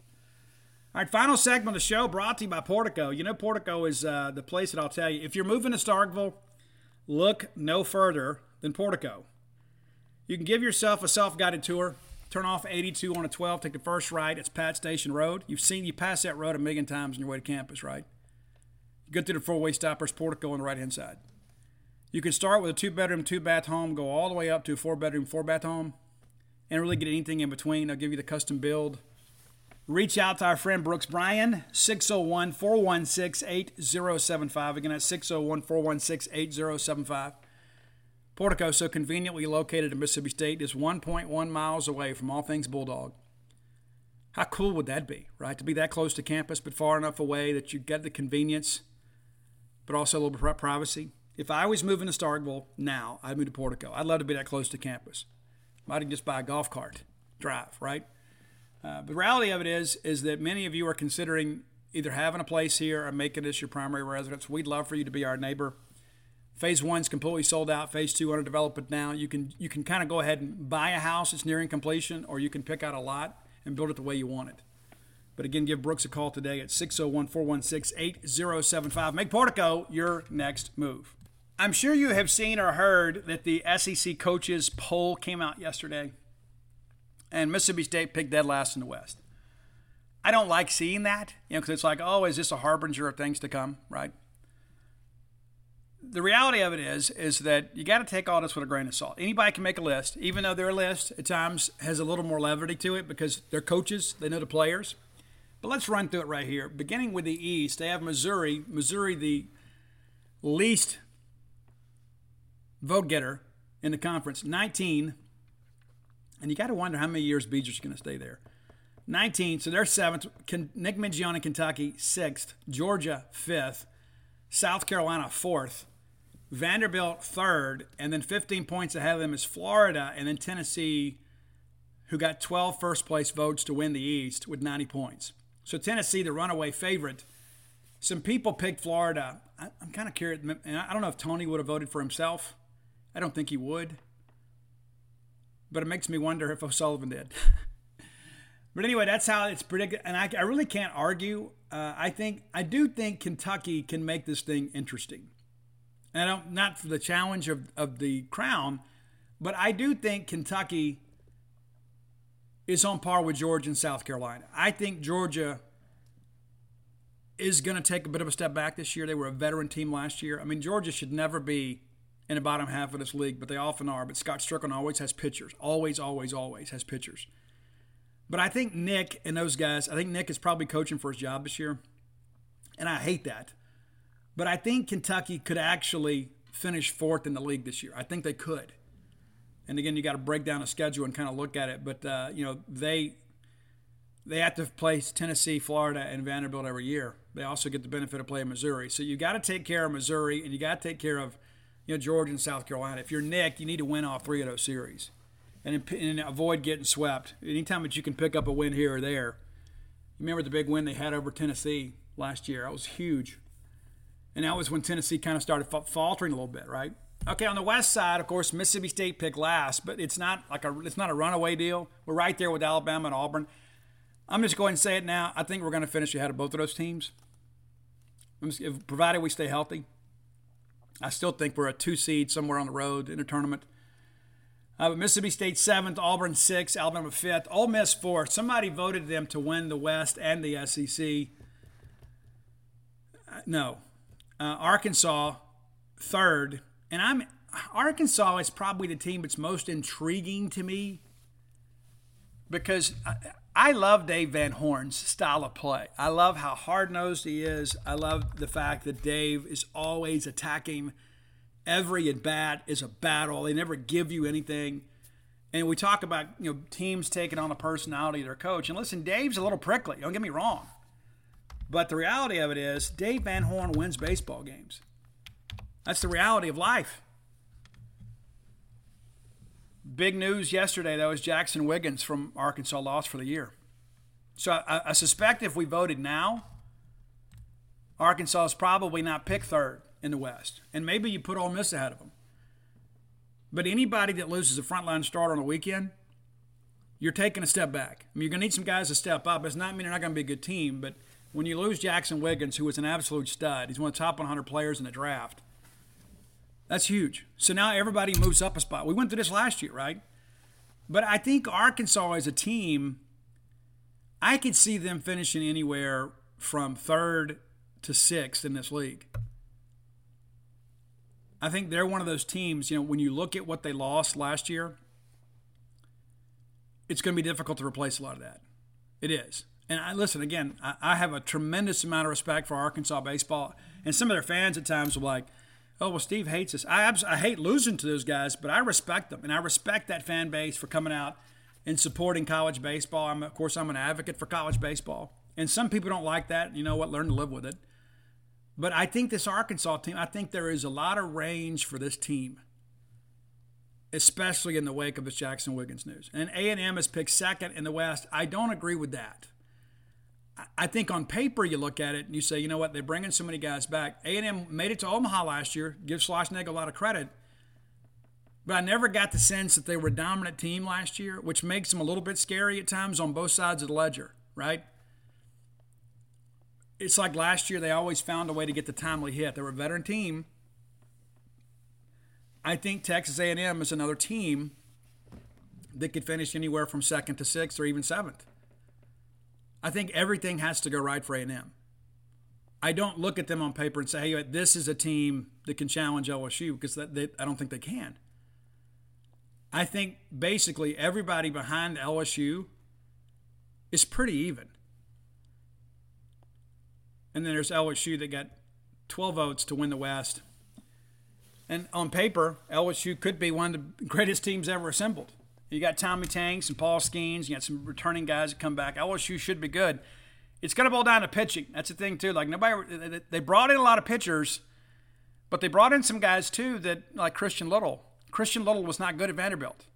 All right, final segment of the show brought to you by Portico. You know, Portico is uh, the place that I'll tell you if you're moving to Starkville, look no further than Portico. You can give yourself a self guided tour turn off 82 on a 12, take the first right. It's Pat Station Road. You've seen you pass that road a million times on your way to campus, right? You go through the four-way stoppers, portico on the right-hand side. You can start with a two-bedroom, two-bath home, go all the way up to a four-bedroom, four-bath home, and really get anything in between. They'll give you the custom build. Reach out to our friend Brooks Bryan, 601 416 8075. Again, that's 601 416 8075. Portico, so conveniently located in Mississippi State, is 1.1 miles away from all things Bulldog. How cool would that be, right? To be that close to campus, but far enough away that you get the convenience, but also a little bit of privacy. If I was moving to Starkville now, I'd move to Portico. I'd love to be that close to campus. Might just buy a golf cart, drive, right? Uh, the reality of it is, is that many of you are considering either having a place here or making this your primary residence. We'd love for you to be our neighbor. Phase one's completely sold out. Phase two under development now. You can you can kind of go ahead and buy a house that's nearing completion, or you can pick out a lot and build it the way you want it. But again, give Brooks a call today at 601 416 8075. Make Portico your next move. I'm sure you have seen or heard that the SEC coaches poll came out yesterday, and Mississippi State picked dead last in the West. I don't like seeing that, you know, because it's like, oh, is this a harbinger of things to come, right? The reality of it is is that you got to take all this with a grain of salt. Anybody can make a list, even though their list at times has a little more levity to it because they're coaches, they know the players. But let's run through it right here. Beginning with the East, they have Missouri. Missouri, the least vote getter in the conference, 19. And you got to wonder how many years Bieser's going to stay there. 19, so they're seventh. Nick Mingione, Kentucky, sixth. Georgia, fifth. South Carolina, fourth. Vanderbilt third, and then 15 points ahead of them is Florida, and then Tennessee, who got 12 first place votes to win the East with 90 points. So Tennessee, the runaway favorite. Some people picked Florida. I, am kind of curious, and I don't know if Tony would have voted for himself. I don't think he would. But it makes me wonder if O'Sullivan did. but anyway, that's how it's predicted, and I, I really can't argue. Uh, I think I do think Kentucky can make this thing interesting. And I don't not for the challenge of, of the crown, but I do think Kentucky is on par with Georgia and South Carolina. I think Georgia is going to take a bit of a step back this year. They were a veteran team last year. I mean, Georgia should never be in the bottom half of this league, but they often are. But Scott Stricklin always has pitchers. Always, always, always has pitchers. But I think Nick and those guys, I think Nick is probably coaching for his job this year. And I hate that. But I think Kentucky could actually finish fourth in the league this year. I think they could. And again, you got to break down a schedule and kind of look at it. But uh, you know, they they have to play Tennessee, Florida, and Vanderbilt every year. They also get the benefit of playing Missouri. So you got to take care of Missouri, and you got to take care of you know Georgia and South Carolina. If you're Nick, you need to win all three of those series, and, and avoid getting swept. Anytime that you can pick up a win here or there. You remember the big win they had over Tennessee last year? That was huge. And that was when Tennessee kind of started faltering a little bit, right? Okay, on the west side, of course, Mississippi State picked last, but it's not like a it's not a runaway deal. We're right there with Alabama and Auburn. I'm just going to say it now. I think we're going to finish ahead of both of those teams, if, provided we stay healthy. I still think we're a two seed somewhere on the road in a tournament. Uh, but Mississippi State seventh, Auburn sixth, Alabama fifth, Ole Miss fourth. Somebody voted them to win the West and the SEC. Uh, no, uh, Arkansas third, and I'm Arkansas is probably the team that's most intriguing to me because I, I love Dave Van Horn's style of play. I love how hard nosed he is. I love the fact that Dave is always attacking. Every at bat is a battle. They never give you anything. And we talk about you know teams taking on the personality of their coach. And listen, Dave's a little prickly. Don't get me wrong. But the reality of it is, Dave Van Horn wins baseball games. That's the reality of life. Big news yesterday, though, is Jaxon Wiggins from Arkansas lost for the year. So I, I suspect if we voted now, Arkansas is probably not picked third in the West. And maybe you put Ole Miss ahead of them. But anybody that loses a frontline starter on the weekend, you're taking a step back. I mean, you're going to need some guys to step up. It's not mean they're not going to be a good team, but when you lose Jaxon Wiggins, who was an absolute stud, he's one of the top 100 players in the draft – that's huge. So now everybody moves up a spot. We went through this last year, right? But I think Arkansas as a team, I could see them finishing anywhere from third to sixth in this league. I think they're one of those teams, you know, when you look at what they lost last year, it's going to be difficult to replace a lot of that. It is. And I listen again, I, I have a tremendous amount of respect for Arkansas baseball. And some of their fans at times are like, oh well steve hates us. I, I hate losing to those guys but i respect them. And i respect that fan base for coming out and supporting college baseball. I'm of course i'm an advocate for college baseball. And some people don't like that you know what learn to live with it. But i think this arkansas team i think there is a lot of range for this team especially in the wake of this Jaxon Wiggins news. And a&m has picked second in the west. I don't agree with that I think on paper you look at it and you say, you know what, they're bringing so many guys back. A&M made it to Omaha last year. Give Schlossnagle a lot of credit. But I never got the sense that they were a dominant team last year, which makes them a little bit scary at times on both sides of the ledger, right? It's like last year they always found a way to get the timely hit. They were a veteran team. I think Texas A&M is another team that could finish anywhere from second to sixth or even seventh. I think everything has to go right for A&M. I don't look at them on paper and say, hey, this is a team that can challenge LSU because that, they, I don't think they can. I think basically everybody behind LSU is pretty even. And then there's LSU that got 12 votes to win the West. And on paper, LSU could be one of the greatest teams ever assembled. You got Tommy Tanks and Paul Skenes. You got some returning guys that come back. LSU should be good. It's going to boil down to pitching. That's the thing too. Like nobody, they brought in a lot of pitchers, but they brought in some guys too that like Christian Little. Christian Little was not good at Vanderbilt.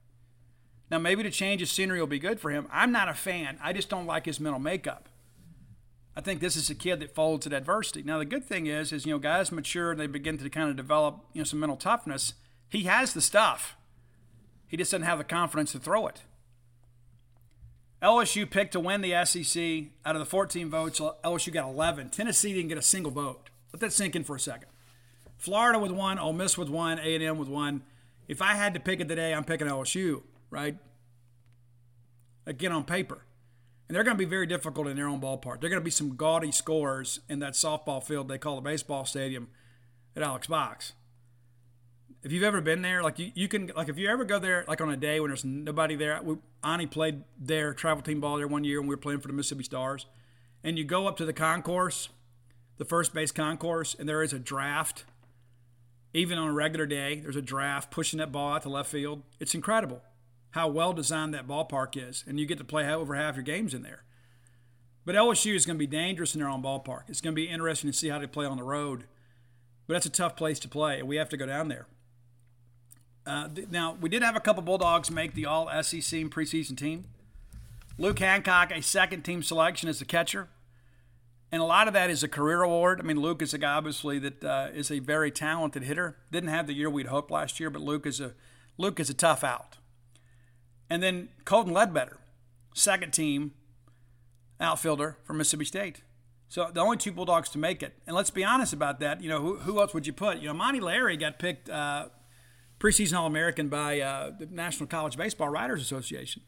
Now maybe the change of scenery will be good for him. I'm not a fan. I just don't like his mental makeup. I think this is a kid that folds at adversity. Now the good thing is, is you know guys mature and they begin to kind of develop you know some mental toughness. He has the stuff. He just doesn't have the confidence to throw it. LSU picked to win the SEC. Out of the 14 votes, LSU got 11. Tennessee didn't get a single vote. Let that sink in for a second. Florida with one, Ole Miss with one, A&M with one. If I had to pick it today, I'm picking LSU, right? Again, on paper. And they're going to be very difficult in their own ballpark. They're going to be some gaudy scores in that softball field they call the baseball stadium at Alex Box if you've ever been there, like you, you can like if you ever go there like on a day when there's nobody there. We, Ani played there, travel team ball there one year when we were playing for the Mississippi Stars, and you go up to the concourse, the first base concourse, and there is a draft. Even on a regular day, there's a draft pushing that ball out to left field. It's incredible how well designed that ballpark is, and you get to play over half your games in there. But LSU is going to be dangerous in their own ballpark. It's going to be interesting to see how they play on the road. But that's a tough place to play, and we have to go down there. Uh, now, we did have a couple Bulldogs make the All SEC preseason team. Luke Hancock, a second team selection as a catcher. And a lot of that is a career award. I mean, Luke is a guy, obviously, that uh, is a very talented hitter. Didn't have the year we'd hoped last year, but Luke is a Luke is a tough out. And then Colton Ledbetter, second team. outfielder from Mississippi State. So the only two Bulldogs to make it. And let's be honest about that. You know, who, who else would you put? You know, Monty Larry got picked uh, preseason All American by uh, the National College Baseball Writers Association.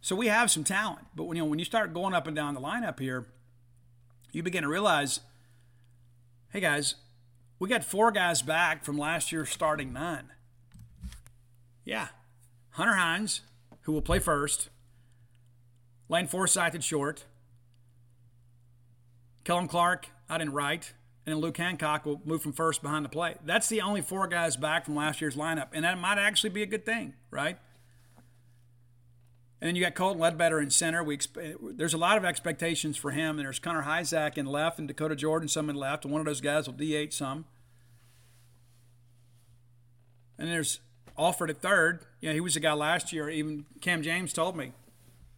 So we have some talent. But when you know when you start going up and down the lineup here, you begin to realize, hey guys, we got four guys back from last year's starting nine. Yeah, Hunter Hines, who will play first. Lane Forsythe at short. Kellum Clark out in right, and Luke Hancock will move from first behind the plate. That's the only four guys back from last year's lineup, and that might actually be a good thing, right? And then you got Colton Ledbetter in center. We there's a lot of expectations for him. And there's Connor Hujsak in left and Dakota Jordan some in left, and one of those guys will DH some. And there's Alford at third. You know, he was a guy last year. Even Cam James told me,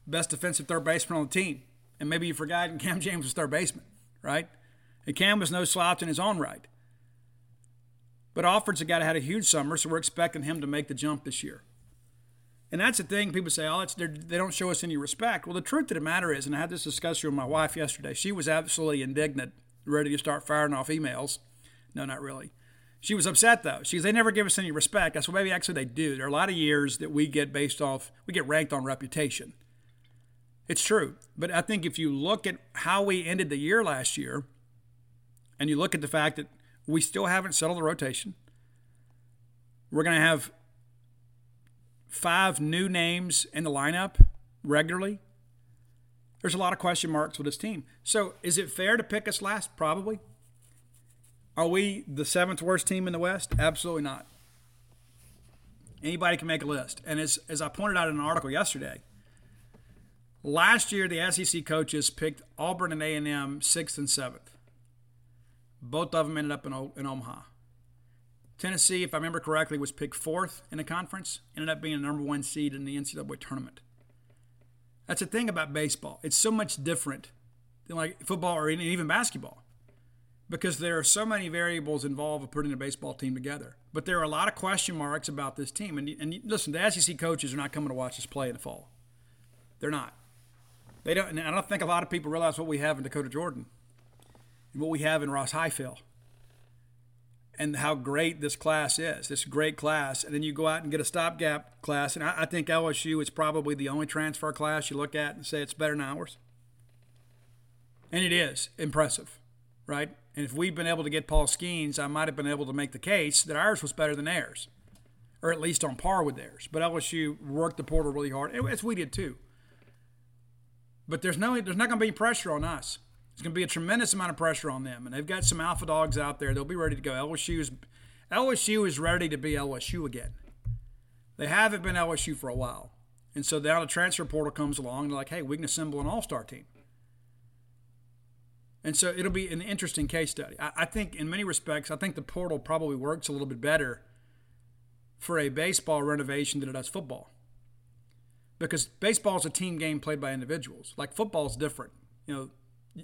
best defensive third baseman on the team. And maybe you forgot, and Cam James was third baseman right? And Cam was no slouch in his own right. But Alford's a guy that had a huge summer, so we're expecting him to make the jump this year. And that's the thing. People say, oh, they don't show us any respect. Well, the truth of the matter is, and I had this discussion with my wife yesterday, she was absolutely indignant, ready to start firing off emails. No, not really. She was upset, though. She's they never give us any respect. I said, maybe actually they do. There are a lot of years that we get based off, we get ranked on reputation. It's true. But I think if you look at how we ended the year last year, and you look at the fact that we still haven't settled the rotation, we're going to have five new names in the lineup regularly. There's a lot of question marks with this team. So is it fair to pick us last? Probably. Are we the seventh worst team in the West? Absolutely not. Anybody can make a list. And as, as I pointed out in an article yesterday, Last year, the SEC coaches picked Auburn and A&M sixth and seventh. Both of them ended up in, in Omaha. Tennessee, if I remember correctly, was picked fourth in the conference, ended up being the number one seed in the NCAA tournament. That's the thing about baseball. It's so much different than like football or even basketball because there are so many variables involved with putting a baseball team together. But there are a lot of question marks about this team. And, and listen, the SEC coaches are not coming to watch us play in the fall. They're not. They don't. And I don't think a lot of people realize what we have in Dakota Jordan, and what we have in Ross Highfill, and how great this class is. This great class, and then you go out and get a stopgap class, and I, I think LSU is probably the only transfer class you look at and say it's better than ours. And it is impressive, right? And if we'd been able to get Paul Skenes, I might have been able to make the case that ours was better than theirs, or at least on par with theirs. But LSU worked the portal really hard, as we did too. But there's no there's not going to be pressure on us. There's going to be a tremendous amount of pressure on them, and they've got some alpha dogs out there. They'll be ready to go. LSU is LSU is ready to be LSU again. They haven't been LSU for a while, and so now the transfer portal comes along. And they're like, hey, we can assemble an all-star team. And so it'll be an interesting case study. I, I think, in many respects, I think the portal probably works a little bit better for a baseball renovation than it does football because baseball is a team game played by individuals. Like football is different. You know,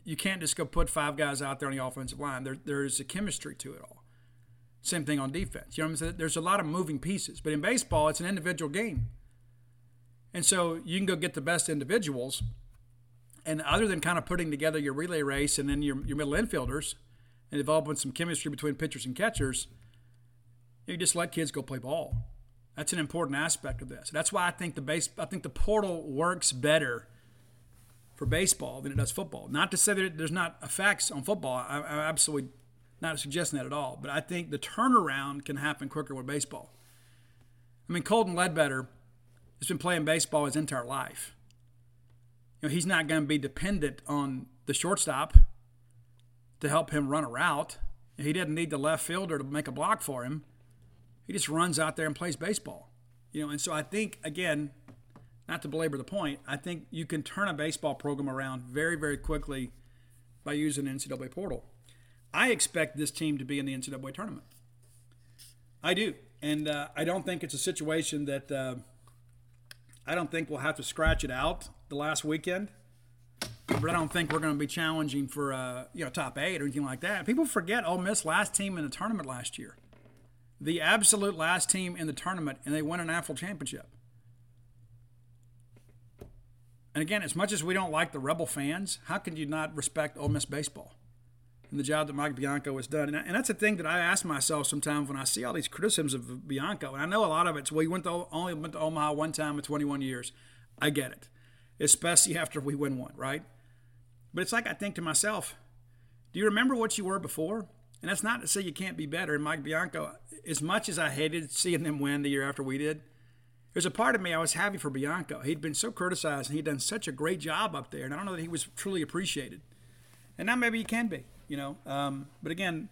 you can't just go put five guys out there on the offensive line. There, there's a chemistry to it all. Same thing on defense. You know what I'm saying? There's a lot of moving pieces. But in baseball, it's an individual game. And so you can go get the best individuals. And other than kind of putting together your relay race and then your, your middle infielders and developing some chemistry between pitchers and catchers, you just let kids go play ball. That's an important aspect of this. That's why I think the base I think the portal works better for baseball than it does football. Not to say that there's not effects on football. I, I'm absolutely not suggesting that at all. But I think the turnaround can happen quicker with baseball. I mean, Colton Ledbetter has been playing baseball his entire life. You know, he's not going to be dependent on the shortstop to help him run a route. He doesn't need the left fielder to make a block for him. He just runs out there and plays baseball. You know, and so I think again, not to belabor the point, I think you can turn a baseball program around very, very quickly by using the NCAA portal. I expect this team to be in the NCAA tournament. I do, and uh, I don't think it's a situation that uh, I don't think we'll have to scratch it out the last weekend. But I don't think we're going to be challenging for uh, you know top eight or anything like that. People forget Ole Miss last team in the tournament last year the absolute last team in the tournament, and they won an national championship. And again, as much as we don't like the Rebel fans, how can you not respect Ole Miss baseball and the job that Mike Bianco has done? And, and that's a thing that I ask myself sometimes when I see all these criticisms of Bianco. And I know a lot of it's, well, he went to, only went to Omaha one time in 21 years. I get it, especially after we win one, right? But it's like I think to myself, do you remember what you were before? And that's not to say you can't be better. And Mike Bianco, as much as I hated seeing them win the year after we did, there's a part of me I was happy for Bianco. He'd been so criticized and he'd done such a great job up there, and I don't know that he was truly appreciated. And now maybe he can be, you know. Um, but again,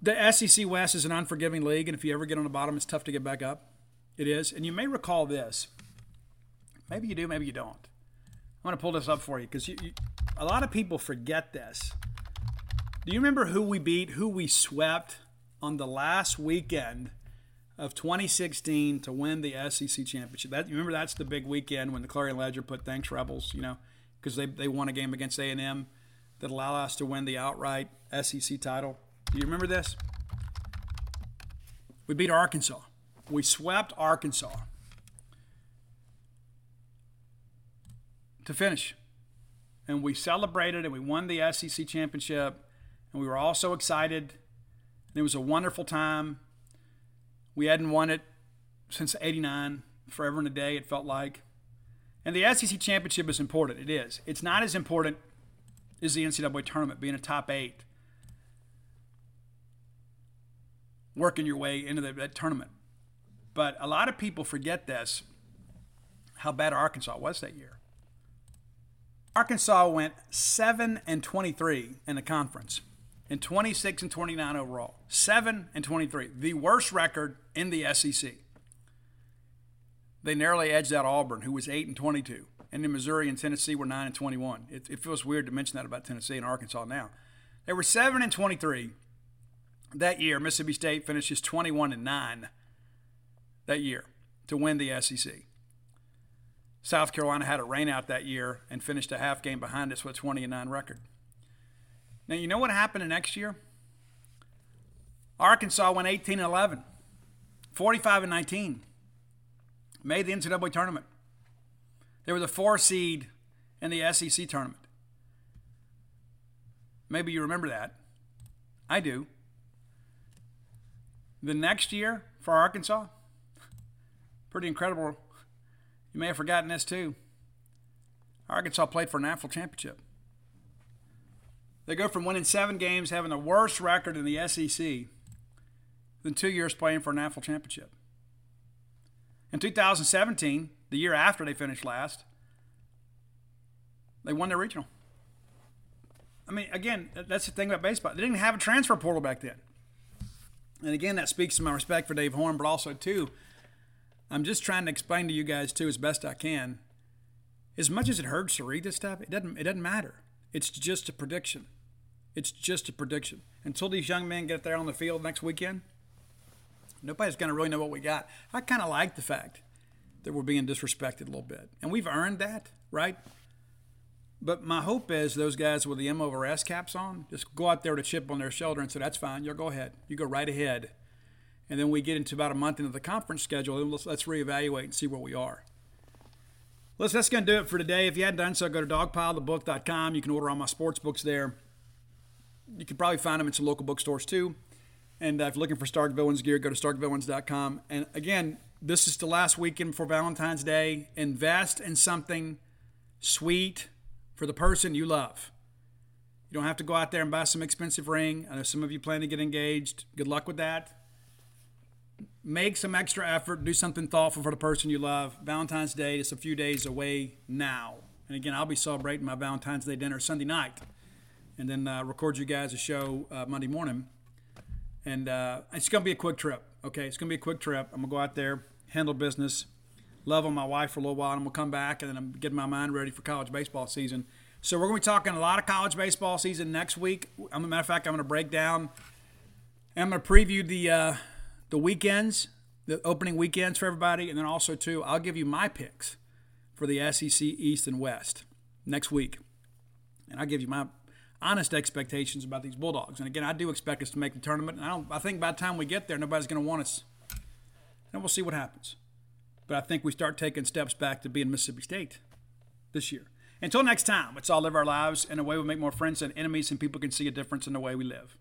the SEC West is an unforgiving league, and if you ever get on the bottom, it's tough to get back up. It is, and you may recall this. Maybe you do, maybe you don't. I'm going to pull this up for you because a lot of people forget this. Do you remember who we beat, who we swept on the last weekend of 2016 to win the SEC championship. That remember that's the big weekend when the Clarion Ledger put thanks Rebels, you know, because they, they won a game against A&M that allowed us to win the outright SEC title. Do you remember this? We beat Arkansas. We swept Arkansas to finish. And we celebrated and we won the SEC championship. And we were all so excited. And it was a wonderful time. We hadn't won it since 89, forever and a day, it felt like. And the SEC championship is important. It is. It's not as important as the NCAA tournament, being a top eight, working your way into the, that tournament. But a lot of people forget this how bad Arkansas was that year. Arkansas went 7 and 23 in the conference and 26 and 29 overall. 7 and 23, the worst record in the SEC. They narrowly edged out Auburn, who was 8 and 22. And then Missouri and Tennessee were 9 and 21. It, it feels weird to mention that about Tennessee and Arkansas now. They were 7 and 23 that year. Mississippi State finishes 21 and 9 that year to win the SEC. South Carolina had a rainout that year and finished a half game behind us with a 20 and 9 record. Now, you know what happened the next year? Arkansas went 18 and 11, 45 and 19, made the NCAA tournament. They were the four seed in the SEC tournament. Maybe you remember that. I do. The next year for Arkansas, pretty incredible. You may have forgotten this too. Arkansas played for a national championship. They go from winning seven games, having the worst record in the SEC, than two years playing for a national championship. In 2017, the year after they finished last, they won their regional. I mean, again, that's the thing about baseball. They didn't have a transfer portal back then. And again, that speaks to my respect for Dave Horn, but also, too, I'm just trying to explain to you guys, too, as best I can. As much as it hurts to read this stuff, it doesn't, it doesn't matter. It's just a prediction. It's just a prediction. Until these young men get there on the field next weekend, nobody's going to really know what we got. I kind of like the fact that we're being disrespected a little bit. And we've earned that, right? But my hope is those guys with the M over S caps on just go out there a chip on their shoulder and say, that's fine. You'll go ahead. You go right ahead. And then we get into about a month into the conference schedule, and let's, let's reevaluate and see where we are. Listen, that's going to do it for today. If you hadn't done so, go to dogpilethebook.com. You can order all my sports books there. You can probably find them at some local bookstores too. And uh, if you're looking for Stark Villains gear, go to starkvillains.com. And again, this is the last weekend before Valentine's Day. Invest in something sweet for the person you love. You don't have to go out there and buy some expensive ring. I know some of you plan to get engaged. Good luck with that. Make some extra effort. Do something thoughtful for the person you love. Valentine's Day is a few days away now. And again, I'll be celebrating my Valentine's Day dinner Sunday night and then uh, record you guys a show uh, Monday morning. And uh, it's going to be a quick trip. Okay, it's going to be a quick trip. I'm going to go out there, handle business, love on my wife for a little while, and I'm going to come back, and then I'm getting my mind ready for college baseball season. So we're going to be talking a lot of college baseball season next week. As a matter of fact, I'm going to break down. And I'm going to preview the uh, the weekends, the opening weekends for everybody, and then also too, I'll give you my picks for the SEC East and West next week, and I'll give you my honest expectations about these Bulldogs. And again, I do expect us to make the tournament. And I. I think by the time we get there, nobody's going to want us. And we'll see what happens. But I think we start taking steps back to being Mississippi State this year. Until next time, let's all live our lives in a way we make more friends than enemies and people can see a difference in the way we live.